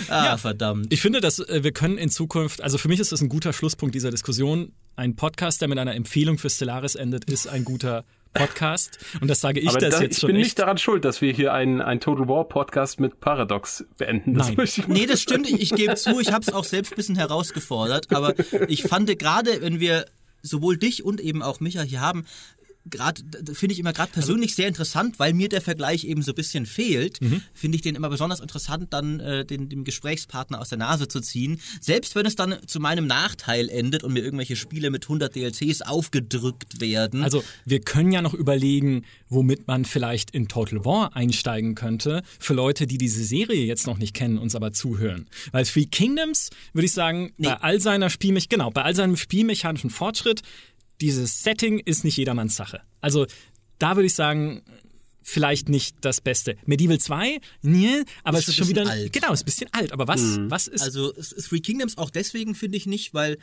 Ah, verdammt. Ich finde, dass äh, wir können in Zukunft, also für mich ist das ein guter Schlusspunkt dieser Diskussion. Ein Podcast, der mit einer Empfehlung für Stellaris endet, ist ein guter Podcast. Und das sage ich Aber das da, jetzt ich schon bin echt. nicht daran schuld, dass wir hier einen, einen Total War Podcast mit Paradox beenden. Das Nein. ich Nee, das stimmt. Ich, ich gebe zu, ich habe es auch selbst ein bisschen herausgefordert. Aber ich fand gerade, wenn wir sowohl dich und eben auch Micha hier haben, gerade finde ich immer gerade persönlich sehr interessant, weil mir der Vergleich eben so ein bisschen fehlt. Finde ich den immer besonders interessant, dann äh, den, dem Gesprächspartner aus der Nase zu ziehen. Selbst wenn es dann zu meinem Nachteil endet und mir irgendwelche Spiele mit 100 DLCs aufgedrückt werden. Also wir können ja noch überlegen, womit man vielleicht in Total War einsteigen könnte, für Leute, die diese Serie jetzt noch nicht kennen, uns aber zuhören. Weil Three Kingdoms, würde ich sagen, bei all seiner Spielmech genau, bei all seinem spielmechanischen Fortschritt, dieses Setting ist nicht jedermanns Sache. Also da würde ich sagen, vielleicht nicht das Beste. Medieval 2, nee, aber Ist es ist schon wieder alt. genau, ist ein bisschen alt, aber was was ist Also Three Kingdoms auch deswegen finde ich nicht, weil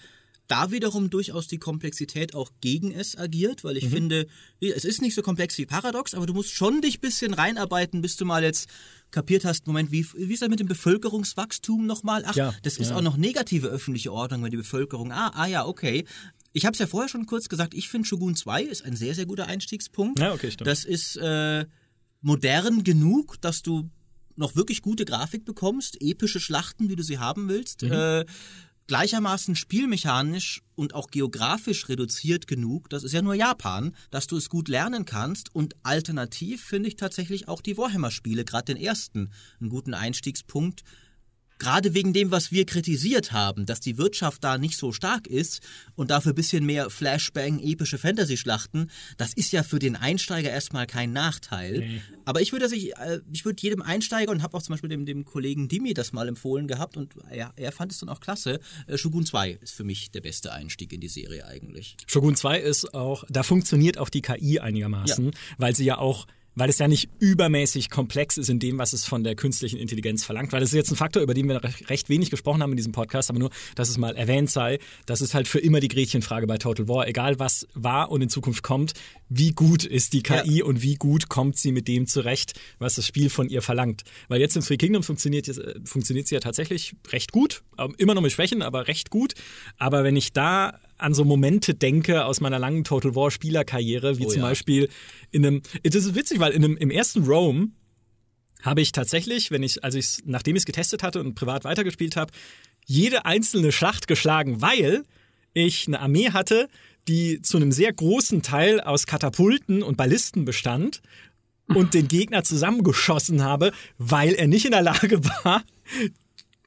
da wiederum durchaus die Komplexität auch gegen es agiert, weil ich finde, wie- es ist nicht so komplex wie Paradox, aber du musst schon dich ein bisschen reinarbeiten, bis du mal jetzt kapiert hast, Moment, wie, wie ist das mit dem Bevölkerungswachstum nochmal? Ach, Ja, das ist ja. auch noch negative öffentliche Ordnung, wenn die Bevölkerung, ah, ah ja, okay. Ich habe es ja vorher schon kurz gesagt, ich finde Shogun 2 ist ein sehr, sehr guter Einstiegspunkt. Ja, okay, stimmt. Das ist äh, modern genug, dass du noch wirklich gute Grafik bekommst, epische Schlachten, wie du sie haben willst, äh, gleichermaßen spielmechanisch und auch geografisch reduziert genug, das ist ja nur Japan, dass du es gut lernen kannst und alternativ finde ich tatsächlich auch die Warhammer-Spiele, gerade den ersten, einen guten Einstiegspunkt, Gerade wegen dem, was wir kritisiert haben, dass die Wirtschaft da nicht so stark ist und dafür ein bisschen mehr Flashbang, epische Fantasy-Schlachten, das ist ja für den Einsteiger erstmal kein Nachteil. Aber ich würde, ich, äh, ich würde jedem Einsteiger und habe auch zum Beispiel dem, dem Kollegen Dimi das mal empfohlen gehabt und er, er fand es dann auch klasse. Äh, Shogun 2 ist für mich der beste Einstieg in die Serie eigentlich. Shogun 2 ist auch, da funktioniert auch die KI einigermaßen, weil sie ja auch, weil es ja nicht übermäßig komplex ist in dem, was es von der künstlichen Intelligenz verlangt, weil das ist jetzt ein Faktor, über den wir recht- wenig gesprochen haben in diesem Podcast, aber nur, dass es mal erwähnt sei, das ist halt für immer die Gretchenfrage bei Total War, egal was war und in Zukunft kommt, wie gut ist die KI und wie gut kommt sie mit dem zurecht, was das Spiel von ihr verlangt. Weil jetzt in Three Kingdoms funktioniert, äh, funktioniert sie ja tatsächlich recht gut, ähm, immer noch mit Schwächen, aber recht gut. Aber wenn ich da an so Momente denke aus meiner langen Total War Spielerkarriere, wie Oh zum ja. Beispiel in einem, das ist witzig, weil in einem, im ersten Rome habe ich tatsächlich, wenn ich, also ich, nachdem ich es getestet hatte und privat weitergespielt habe, jede einzelne Schlacht geschlagen, weil ich eine Armee hatte, die zu einem sehr großen Teil aus Katapulten und Ballisten bestand und den Gegner zusammengeschossen habe, weil er nicht in der Lage war,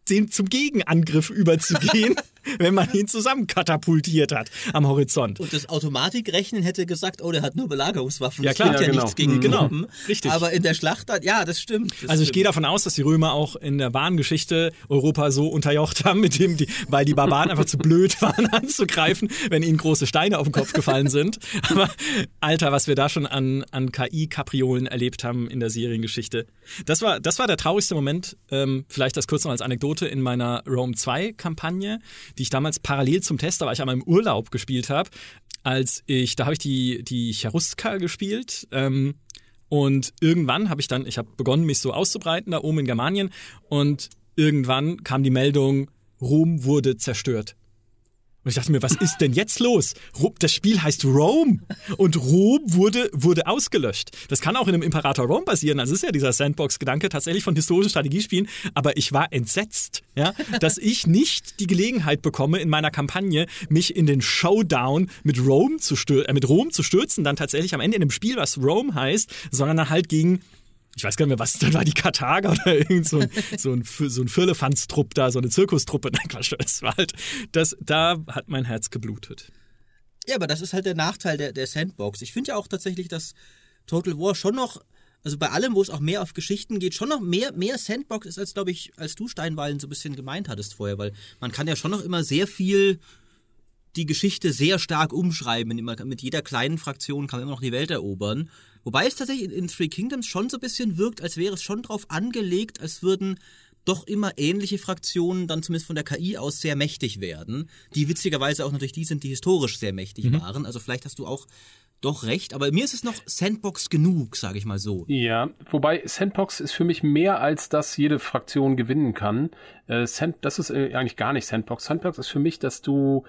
den zum Gegenangriff überzugehen, wenn man ihn zusammen katapultiert hat am Horizont. Und das Automatikrechnen hätte gesagt, oh, der hat nur Belagerungswaffen. Ja, das klar. ja Ja, genau. nichts gegen Mhm. Genau. Richtig. Aber in der Schlacht, dann, ja, das stimmt. Das Also ich stimmt. gehe davon aus, dass die Römer auch in der wahren Geschichte Europa so unterjocht haben, mit dem die, weil die Barbaren einfach zu blöd waren anzugreifen, wenn ihnen große Steine auf den Kopf gefallen sind. Aber Alter, was wir da schon an, an KI-Kapriolen erlebt haben in der Seriengeschichte. Das war, das war der traurigste Moment, ähm, vielleicht das kurz noch als Anekdote in meiner Rome 2-Kampagne, die ich damals parallel zum Test, da war ich einmal im Urlaub gespielt habe. Als ich, da habe ich die, die Cheruska gespielt. Ähm, und irgendwann habe ich dann, ich habe begonnen, mich so auszubreiten da oben in Germanien. Und irgendwann kam die Meldung, Rom wurde zerstört. Und ich dachte mir, was ist denn jetzt los? Das Spiel heißt Rome und Rom wurde, wurde ausgelöscht. Das kann auch in einem Imperator Rome passieren. Es ist ja dieser Sandbox-Gedanke tatsächlich von historischen Strategiespielen. Aber ich war entsetzt, ja, dass ich nicht die Gelegenheit bekomme, in meiner Kampagne mich in den Showdown mit Rome zu stür äh, mit Rom zu stürzen, dann tatsächlich am Ende in einem Spiel, was Rome heißt, sondern dann halt gegen ich weiß gar nicht mehr, was dann war, die Karthager oder irgend so ein, so ein, so ein Firlefanztrupp da, so eine Zirkustruppe. Nein, Quatsch, das war halt, das, da hat mein Herz geblutet. Ja, aber das ist halt der Nachteil der, der Sandbox. Ich finde ja auch tatsächlich, dass Total War schon noch, also bei allem, wo es auch mehr auf Geschichten geht, schon noch mehr, mehr Sandbox ist, als, glaube ich, als du Steinwallen so ein bisschen gemeint hattest vorher, weil man kann ja schon noch immer sehr viel die Geschichte sehr stark umschreiben. Mit jeder kleinen Fraktion kann man immer noch die Welt erobern. Wobei es tatsächlich in, Three Kingdoms schon so ein bisschen wirkt, als wäre es schon drauf angelegt, als würden doch immer ähnliche Fraktionen dann zumindest von der KI aus sehr mächtig werden, die witzigerweise auch natürlich die sind, die historisch sehr mächtig mhm. waren. Also vielleicht hast du auch doch recht, aber mir ist es noch Sandbox genug, sage ich mal so. Ja, wobei Sandbox ist für mich mehr als das jede Fraktion gewinnen kann. Äh, Sand, das ist äh, eigentlich gar nicht Sandbox. Sandbox ist für mich, dass du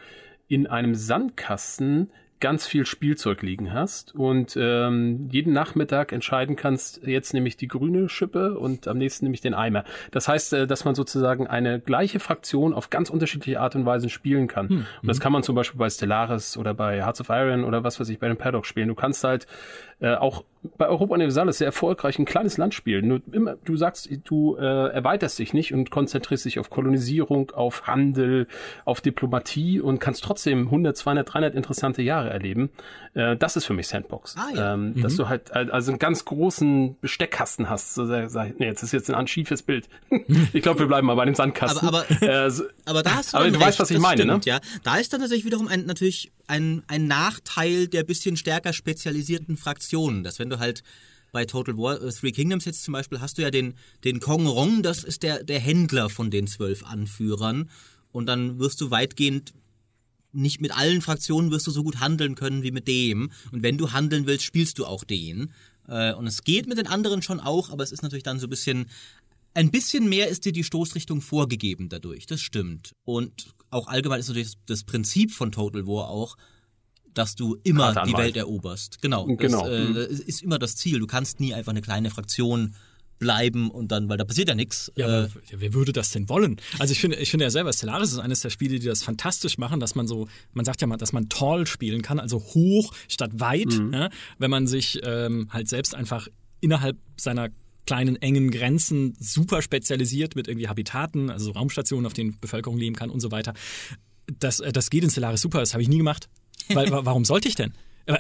in einem Sandkasten ganz viel Spielzeug liegen hast und ähm, jeden Nachmittag entscheiden kannst, jetzt nehme ich die grüne Schippe und am nächsten nehme ich den Eimer. Das heißt, äh, dass man sozusagen eine gleiche Fraktion auf ganz unterschiedliche Art und Weise spielen kann. Hm. Und das mhm. kann man zum Beispiel bei Stellaris oder bei Hearts of Iron oder was weiß ich bei den Paddock spielen. Du kannst halt äh, auch bei Europa Universalis sehr erfolgreich ein kleines Land spielen. Du, immer, du sagst, du äh, erweiterst dich nicht und konzentrierst dich auf Kolonisierung, auf Handel, auf Diplomatie und kannst trotzdem 100, 200, 300 interessante Jahre erleben. Äh, das ist für mich Sandbox. Ah, ja. ähm, mhm. Dass du halt also einen ganz großen Besteckkasten hast. So, sag, nee, jetzt ist jetzt ein schiefes Bild. ich glaube, wir bleiben mal bei dem Sandkasten. Aber, aber, äh, so, aber da hast du Aber du recht, weißt, was ich meine, stimmt, ne? Ja. Da ist dann tatsächlich wiederum ein, natürlich ein, ein Nachteil der bisschen stärker spezialisierten Fraktionen, dass wenn du halt bei Total War äh, Three Kingdoms jetzt zum Beispiel hast du ja den, den Kong Rong, das ist der, der Händler von den zwölf Anführern. Und dann wirst du weitgehend nicht mit allen Fraktionen wirst du so gut handeln können wie mit dem. Und wenn du handeln willst, spielst du auch den. Äh, und es geht mit den anderen schon auch, aber es ist natürlich dann so ein bisschen ein bisschen mehr ist dir die Stoßrichtung vorgegeben dadurch, das stimmt. Und auch allgemein ist natürlich das Prinzip von Total War auch, dass du immer die Welt eroberst. Genau. genau. Das äh, mhm. ist immer das Ziel. Du kannst nie einfach eine kleine Fraktion bleiben und dann, weil da passiert ja nichts. Ja, äh, wer würde das denn wollen? Also ich finde, ich finde ja selber, Stellaris ist eines der Spiele, die das fantastisch machen, dass man so, man sagt ja mal, dass man tall spielen kann, also hoch statt weit, mhm. ja, wenn man sich ähm, halt selbst einfach innerhalb seiner kleinen engen Grenzen super spezialisiert mit irgendwie Habitaten, also Raumstationen, auf denen Bevölkerung leben kann und so weiter. Das, äh, das geht in Stellaris super, das habe ich nie gemacht. Weil, warum sollte ich denn? Äh,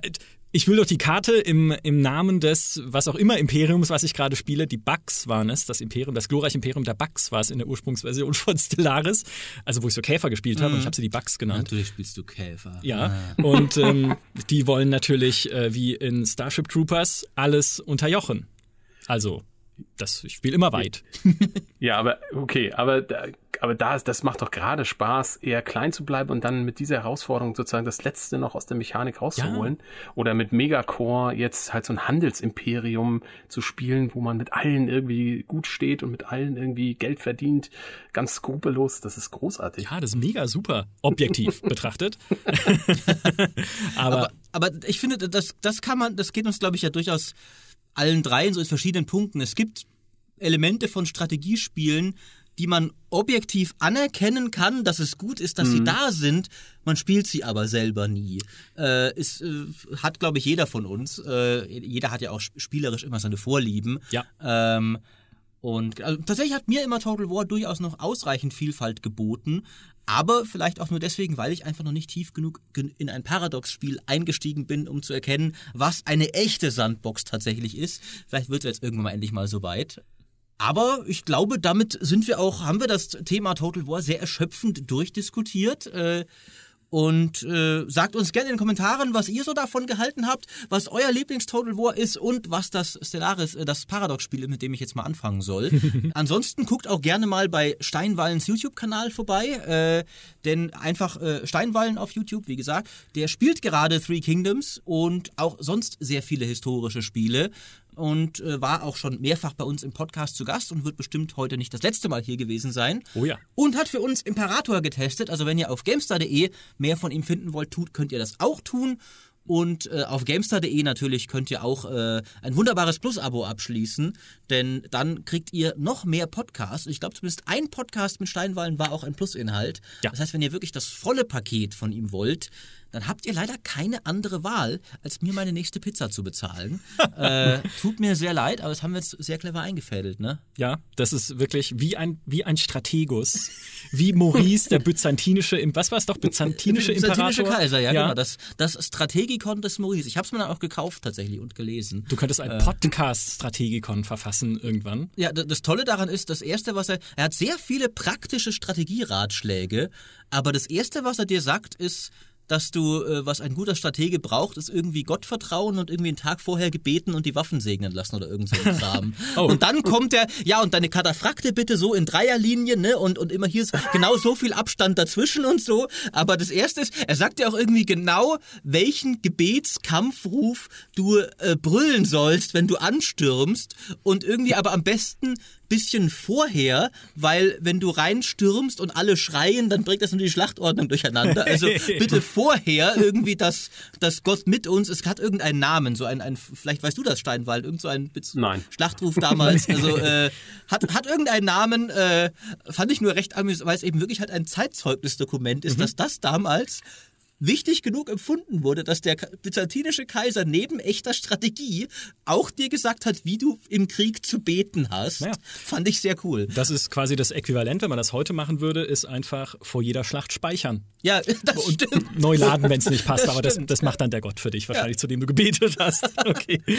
ich will doch die Karte im, im Namen des, was auch immer Imperiums, was ich gerade spiele, die Bugs waren es, das Imperium, das glorreiche Imperium der Bugs war es in der Ursprungsversion von Stellaris, also wo ich so Käfer gespielt habe mhm. und ich habe sie die Bugs genannt. Natürlich spielst du Käfer. Ja, ah. und ähm, die wollen natürlich, äh, wie in Starship Troopers, alles unterjochen. Also das, ich spiele immer weit. ja, aber okay, aber aber da das macht doch gerade Spaß, eher klein zu bleiben und dann mit dieser Herausforderung sozusagen das Letzte noch aus der Mechanik rauszuholen. Ja. Oder mit Megacore jetzt halt so ein Handelsimperium zu spielen, wo man mit allen irgendwie gut steht und mit allen irgendwie Geld verdient. Ganz skrupellos. Das ist großartig. Ja, das ist mega super, objektiv betrachtet. aber, aber, aber ich finde, das, das kann man, das geht uns, glaube ich, ja durchaus allen dreien so in verschiedenen Punkten. Es gibt Elemente von Strategiespielen, die man objektiv anerkennen kann, dass es gut ist, dass mhm. sie da sind. Man spielt sie aber selber nie. Äh, ist, äh, hat, glaube ich, jeder von uns. Äh, jeder hat ja auch spielerisch immer seine Vorlieben. Ja. Ähm, und also, tatsächlich hat mir immer Total War durchaus noch ausreichend Vielfalt geboten. Aber vielleicht auch nur deswegen, weil ich einfach noch nicht tief genug in ein Paradox-Spiel eingestiegen bin, um zu erkennen, was eine echte Sandbox tatsächlich ist. Vielleicht wird es jetzt irgendwann mal endlich mal so weit. Aber ich glaube, damit sind wir auch, haben wir das Thema Total War sehr erschöpfend durchdiskutiert. Äh, und äh, sagt uns gerne in den Kommentaren, was ihr so davon gehalten habt, was euer Lieblings-Total War ist und was das Stellaris, äh, das Paradox-Spiel ist, mit dem ich jetzt mal anfangen soll. Ansonsten guckt auch gerne mal bei Steinwallens YouTube-Kanal vorbei, äh, denn einfach äh, Steinwallen auf YouTube, wie gesagt, der spielt gerade Three Kingdoms und auch sonst sehr viele historische Spiele und äh, war auch schon mehrfach bei uns im Podcast zu Gast und wird bestimmt heute nicht das letzte Mal hier gewesen sein. Oh ja. Und hat für uns Imperator getestet. Also wenn ihr auf gamestar.de mehr von ihm finden wollt, tut, könnt ihr das auch tun. Und äh, auf gamestar.de natürlich könnt ihr auch äh, ein wunderbares Plus-Abo abschließen, denn dann kriegt ihr noch mehr Podcasts. Ich glaube, zumindest ein Podcast mit Steinwallen war auch ein Plusinhalt. Ja. Das heißt, wenn ihr wirklich das volle Paket von ihm wollt, dann habt ihr leider keine andere Wahl, als mir meine nächste Pizza zu bezahlen. äh, tut mir sehr leid, aber das haben wir jetzt sehr clever eingefädelt, ne? Ja, das ist wirklich wie ein, wie ein Strategus. Wie Maurice, der byzantinische, was war es doch, byzantinische Imperator? Byzantinische Kaiser, ja, genau. Das, das Strategikon des Maurice. Ich habe es mir dann auch gekauft tatsächlich und gelesen. Du könntest ein Podcast-Strategikon verfassen irgendwann. Ja, das Tolle daran ist, das erste, was er, er hat sehr viele praktische Strategieratschläge, aber das erste, was er dir sagt, ist, dass du, äh, was ein guter Stratege braucht, ist irgendwie Gott vertrauen und irgendwie einen Tag vorher gebeten und die Waffen segnen lassen oder irgend so ein Kram. Und dann kommt er, ja, und deine Kataphrakte bitte so in Dreierlinien, ne, und, und immer hier ist genau so viel Abstand dazwischen und so. Aber das erste ist, er sagt dir auch irgendwie genau, welchen Gebetskampfruf du äh, brüllen sollst, wenn du anstürmst und irgendwie aber am besten bisschen vorher, weil wenn du reinstürmst und alle schreien, dann bringt das nur die Schlachtordnung durcheinander. Also bitte vorher irgendwie, dass, dass Gott mit uns, es hat irgendeinen Namen, so ein, ein vielleicht weißt du das, Steinwald, irgend so ein Bez- Nein. Schlachtruf damals, also äh, hat, hat irgendeinen Namen, äh, fand ich nur recht amüsant, weil es eben wirklich halt ein Zeitzeugnisdokument ist, dass das damals wichtig genug empfunden wurde, dass der byzantinische Kaiser neben echter Strategie auch dir gesagt hat, wie du im Krieg zu beten hast. Ja. Fand ich sehr cool. Das ist quasi das Äquivalent, wenn man das heute machen würde, ist einfach vor jeder Schlacht speichern. Ja, das stimmt. Neu laden, wenn es nicht passt, Das aber das, das macht dann der Gott für dich, wahrscheinlich, zu dem du gebetet hast. Okay.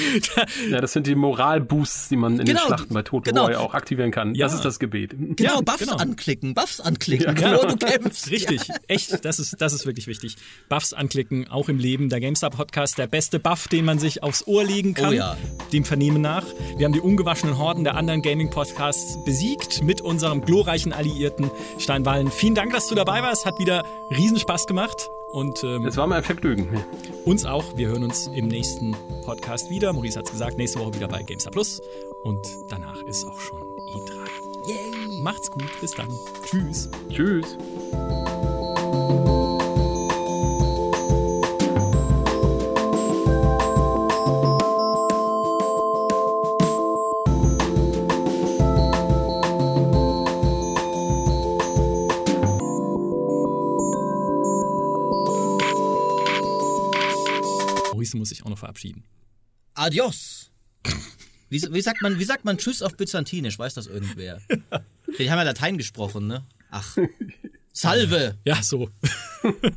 Ja, das sind die Moralboosts, die man in Genau, den Schlachten bei Total genau. Auch aktivieren kann. Ja. Das ist das Gebet. Genau, Ja, Buffs genau. anklicken, Buffs anklicken, genau. bevor du kämpfst. Richtig, echt, das ist, das ist wirklich wichtig. Buffs anklicken, auch im Leben. Der GameStar Podcast, der beste Buff, den man sich aufs Ohr legen kann. Oh ja. Dem Vernehmen nach. Wir haben die ungewaschenen Horden der anderen Gaming-Podcasts besiegt mit unserem glorreichen Alliierten Steinwallen. Vielen Dank, dass du dabei warst. Hat wieder Riesenspaß gemacht. Und ähm, Es war mir ein Vergnügen. uns auch. Wir hören uns im nächsten Podcast wieder. Maurice hat's gesagt, nächste Woche wieder bei GameStar Plus. Und danach ist auch schon E3. Yay. Macht's gut, bis dann. Tschüss. Tschüss. Maurice muss sich auch noch verabschieden. Adios. Wie, wie, sagt man, wie sagt man Tschüss auf Byzantinisch? Weiß das irgendwer? Die haben ja Latein gesprochen, ne? Ach. Salve. Ja, so.